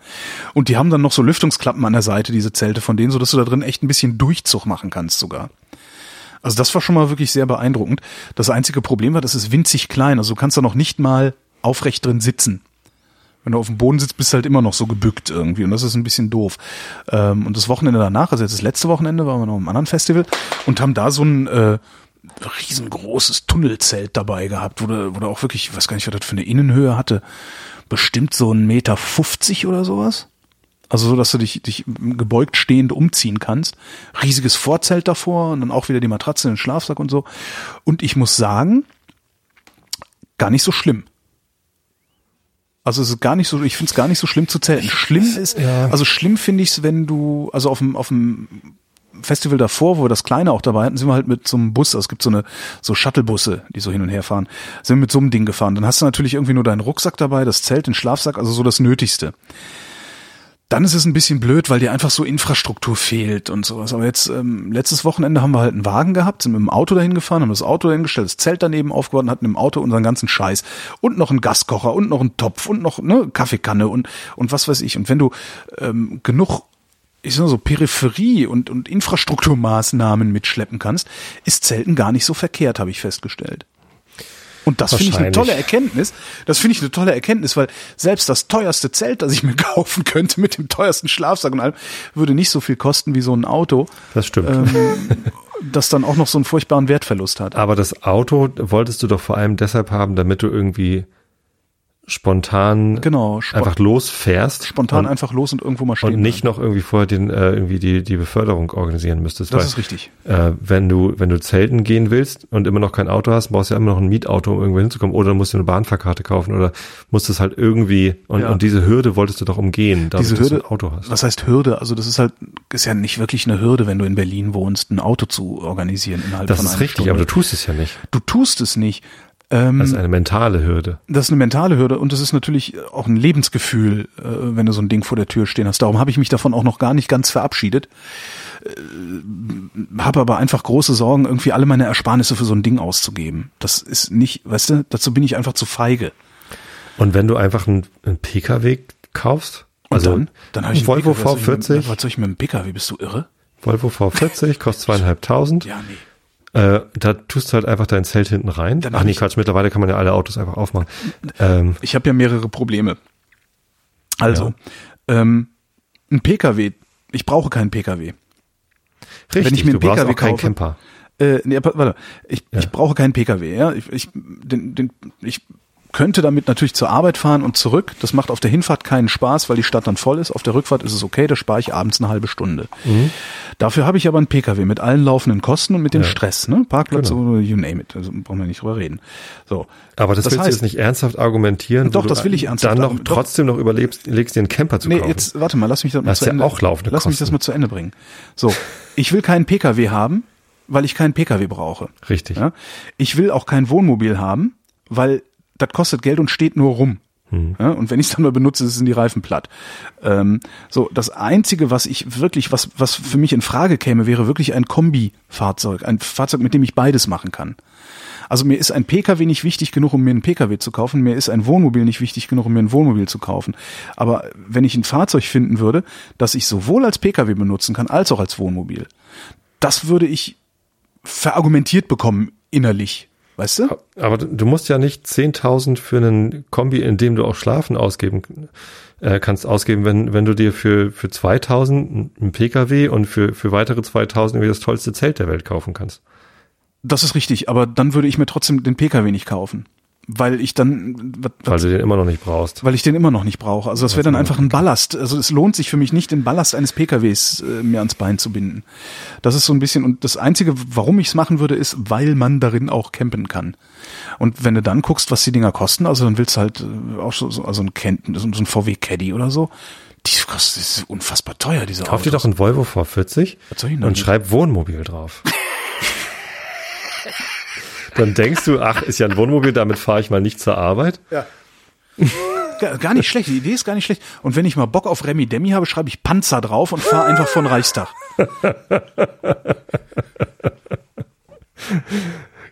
Und die haben dann noch so Lüftungsklappen an der Seite, diese Zelte von denen, so dass du da drin echt ein bisschen Durchzug machen kannst sogar. Also das war schon mal wirklich sehr beeindruckend. Das einzige Problem war, das ist winzig klein. Also du kannst da noch nicht mal aufrecht drin sitzen. Wenn du auf dem Boden sitzt, bist du halt immer noch so gebückt irgendwie und das ist ein bisschen doof. Ähm, und das Wochenende danach, also jetzt das letzte Wochenende, waren wir noch im anderen Festival und haben da so ein äh, riesengroßes Tunnelzelt dabei gehabt, wo du, wo du auch wirklich, ich weiß gar nicht, was das für eine Innenhöhe hatte, bestimmt so ein Meter 50 oder sowas. Also so, dass du dich, dich gebeugt stehend umziehen kannst. Riesiges Vorzelt davor und dann auch wieder die Matratze, den Schlafsack und so. Und ich muss sagen, gar nicht so schlimm. Also es ist gar nicht so, ich finde es gar nicht so schlimm zu zelten. Schlimm ist, ja. also schlimm finde ich es, wenn du, also auf dem, auf dem Festival davor, wo wir das Kleine auch dabei hatten, sind wir halt mit so einem Bus, also es gibt so eine so Shuttlebusse, die so hin und her fahren, sind wir mit so einem Ding gefahren. Dann hast du natürlich irgendwie nur deinen Rucksack dabei, das Zelt, den Schlafsack, also so das Nötigste. Dann ist es ein bisschen blöd, weil dir einfach so Infrastruktur fehlt und sowas. Aber jetzt, ähm, letztes Wochenende haben wir halt einen Wagen gehabt, sind mit dem Auto dahin gefahren, haben das Auto dahingestellt, das Zelt daneben aufgebaut und hatten im Auto unseren ganzen Scheiß. Und noch einen Gaskocher und noch einen Topf und noch eine Kaffeekanne und, und was weiß ich. Und wenn du ähm, genug ich sag mal so Peripherie und, und Infrastrukturmaßnahmen mitschleppen kannst, ist Zelten gar nicht so verkehrt, habe ich festgestellt. Und das finde ich eine tolle Erkenntnis. Das finde ich eine tolle Erkenntnis, weil selbst das teuerste Zelt, das ich mir kaufen könnte mit dem teuersten Schlafsack und allem, würde nicht so viel kosten wie so ein Auto. Das stimmt. Ähm, das dann auch noch so einen furchtbaren Wertverlust hat. Aber das Auto wolltest du doch vor allem deshalb haben, damit du irgendwie spontan genau, spo einfach losfährst. Spontan einfach los und irgendwo mal stehen. Und nicht noch irgendwie vorher den, äh, irgendwie die, die Beförderung organisieren müsstest. Das weil, ist richtig. Äh, wenn du, wenn du zelten gehen willst und immer noch kein Auto hast, brauchst du ja immer noch ein Mietauto, um irgendwo hinzukommen. Oder musst du eine Bahnfahrkarte kaufen oder musst es halt irgendwie, und, ja. und diese Hürde wolltest du doch umgehen, damit diese Hürde, du ein Auto hast. Was heißt Hürde? Also das ist halt, ist ja nicht wirklich eine Hürde, wenn du in Berlin wohnst, ein Auto zu organisieren innerhalb das von Das ist richtig, Stunde. aber du tust es ja nicht. Du tust es nicht. Ähm, das ist eine mentale Hürde. Das ist eine mentale Hürde und das ist natürlich auch ein Lebensgefühl, äh, wenn du so ein Ding vor der Tür stehen hast. Darum habe ich mich davon auch noch gar nicht ganz verabschiedet. Äh, habe aber einfach große Sorgen, irgendwie alle meine Ersparnisse für so ein Ding auszugeben. Das ist nicht, weißt du, dazu bin ich einfach zu feige. Und wenn du einfach einen, einen PKW kaufst, also dann, dann habe ich Volvo V40. Was soll ich mit einem PKW? Bist du irre? Volvo V40 kostet zweieinhalbtausend. Ja, nee. Äh, da tust du halt einfach dein Zelt hinten rein. Dann Ach nee, Quatsch, mittlerweile kann man ja alle Autos einfach aufmachen. Ähm, ich habe ja mehrere Probleme. Also, ja. ähm, ein PKW, ich brauche keinen PKW. Richtig, Wenn ich mir einen du PKW auch kaufe, Camper. Äh, nee, warte, ich, ja. ich brauche keinen PKW, ja. Ich, ich, den, den, ich könnte damit natürlich zur Arbeit fahren und zurück. Das macht auf der Hinfahrt keinen Spaß, weil die Stadt dann voll ist. Auf der Rückfahrt ist es okay, da spare ich abends eine halbe Stunde. Mhm. Dafür habe ich aber einen Pkw mit allen laufenden Kosten und mit dem ja. Stress, ne? Parkplatz genau. you name it. Also brauchen wir nicht drüber reden. So. Aber das, das willst heißt, du jetzt nicht ernsthaft argumentieren? Doch, das will ich ernsthaft. Dann noch trotzdem noch überlebst, legst dir einen Camper zu nee, kaufen. jetzt, warte mal, lass mich das mal das zu ja Ende. auch laufende lass Kosten. mich das mal zu Ende bringen. So. Ich will keinen Pkw haben, weil ich keinen Pkw brauche. Richtig. Ja? Ich will auch kein Wohnmobil haben, weil das kostet Geld und steht nur rum. Hm. Ja, und wenn ich es dann mal benutze, sind die Reifen platt. Ähm, so, das Einzige, was ich wirklich, was, was für mich in Frage käme, wäre wirklich ein Kombi-Fahrzeug. Ein Fahrzeug, mit dem ich beides machen kann. Also mir ist ein Pkw nicht wichtig genug, um mir einen Pkw zu kaufen. Mir ist ein Wohnmobil nicht wichtig genug, um mir ein Wohnmobil zu kaufen. Aber wenn ich ein Fahrzeug finden würde, das ich sowohl als Pkw benutzen kann, als auch als Wohnmobil, das würde ich verargumentiert bekommen innerlich. Weißt du? Aber du musst ja nicht 10.000 für einen Kombi, in dem du auch Schlafen ausgeben äh, kannst, ausgeben, wenn, wenn du dir für, für 2.000 einen Pkw und für, für weitere 2.000 irgendwie das tollste Zelt der Welt kaufen kannst. Das ist richtig, aber dann würde ich mir trotzdem den Pkw nicht kaufen. Weil ich dann, was, Weil du den immer noch nicht brauchst. weil ich den immer noch nicht brauche. Also das wäre dann einfach ein Ballast. Also es lohnt sich für mich nicht, den Ballast eines PKWs äh, mir ans Bein zu binden. Das ist so ein bisschen, und das Einzige, warum ich es machen würde, ist, weil man darin auch campen kann. Und wenn du dann guckst, was die Dinger kosten, also dann willst du halt äh, auch so, so also ein, Ken, so ein VW Caddy oder so, die kostet das ist unfassbar teuer, diese Kauf dir doch einen Volvo V40 Was soll ich denn und schreib Wohnmobil drauf. Dann denkst du, ach, ist ja ein Wohnmobil, damit fahre ich mal nicht zur Arbeit. Ja. Gar nicht schlecht, die Idee ist gar nicht schlecht. Und wenn ich mal Bock auf Remi Demi habe, schreibe ich Panzer drauf und fahre einfach von Reichstag.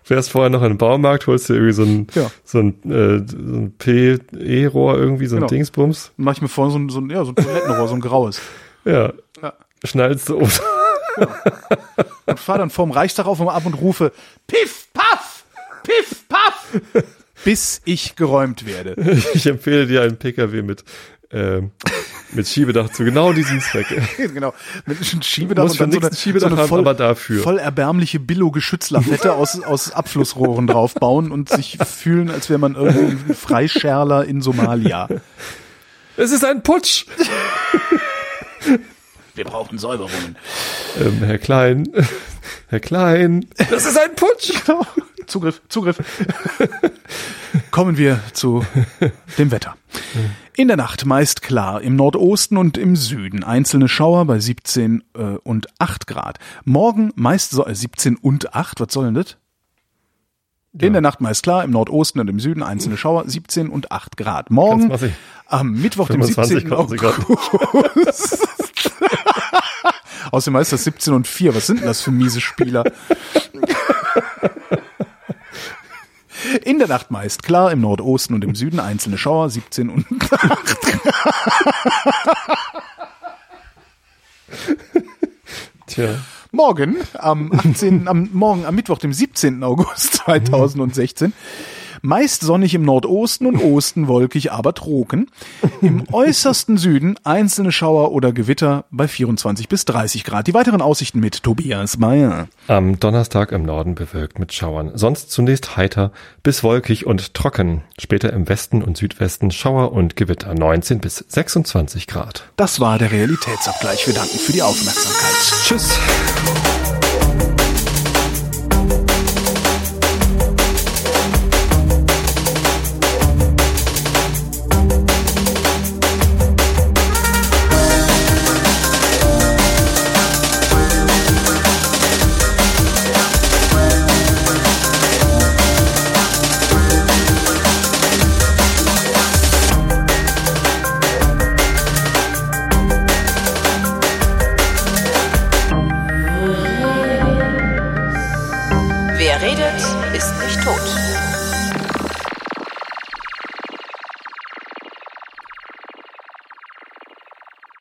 Fährst vorher noch in den Baumarkt, holst dir irgendwie so ein, Ja. so ein, äh, so ein PE-Rohr irgendwie, so ein Genau. Dingsbums. Mache ich mir vorne so ein, so ein, ja, so ein Toilettenrohr, so ein graues. Ja. Ja. Schnallst du um. Und fahre dann vorm Reichstag auf und ab und rufe Piff, Paff, Piff, Paff, bis ich geräumt werde. Ich empfehle dir einen PKW mit, ähm, mit Schiebedach zu genau diesem Zweck. genau. Mit einem Schiebedach und dann so eine, Schiebedach so eine haben, voll, aber dafür. voll erbärmliche Billo-Geschützlafette aus, aus Abflussrohren draufbauen und sich fühlen, als wäre man irgendwie ein Freischärler in Somalia. Es ist ein Putsch! Wir brauchen Säuberungen. Ähm, Herr Klein, Herr Klein, das ist ein Putsch! Genau. Zugriff, Zugriff. Kommen wir zu dem Wetter. In der Nacht meist klar, im Nordosten und im Süden einzelne Schauer bei 17 äh, und 8 Grad. Morgen meist so, äh, 17 und 8, was soll denn das? In der Nacht meist klar, im Nordosten und im Süden einzelne Schauer, 17 und 8 Grad. Morgen am Mittwoch, dem 25 17. konnten sie gerade August. Außerdem heißt das 17 und 4. Was sind denn das für miese Spieler? In der Nacht meist klar, im Nordosten und im Süden einzelne Schauer, 17 und 8 Tja. Morgen, am 18., am Morgen, am Mittwoch, dem 17. August 2016. Meist sonnig im Nordosten und Osten, wolkig, aber trocken. Im äußersten Süden einzelne Schauer oder Gewitter bei 24 bis 30 Grad. Die weiteren Aussichten mit Tobias Meyer. Am Donnerstag im Norden bewölkt mit Schauern. Sonst zunächst heiter bis wolkig und trocken. Später im Westen und Südwesten Schauer und Gewitter 19 bis 26 Grad. Das war der Realitätsabgleich. Wir danken für die Aufmerksamkeit. Tschüss.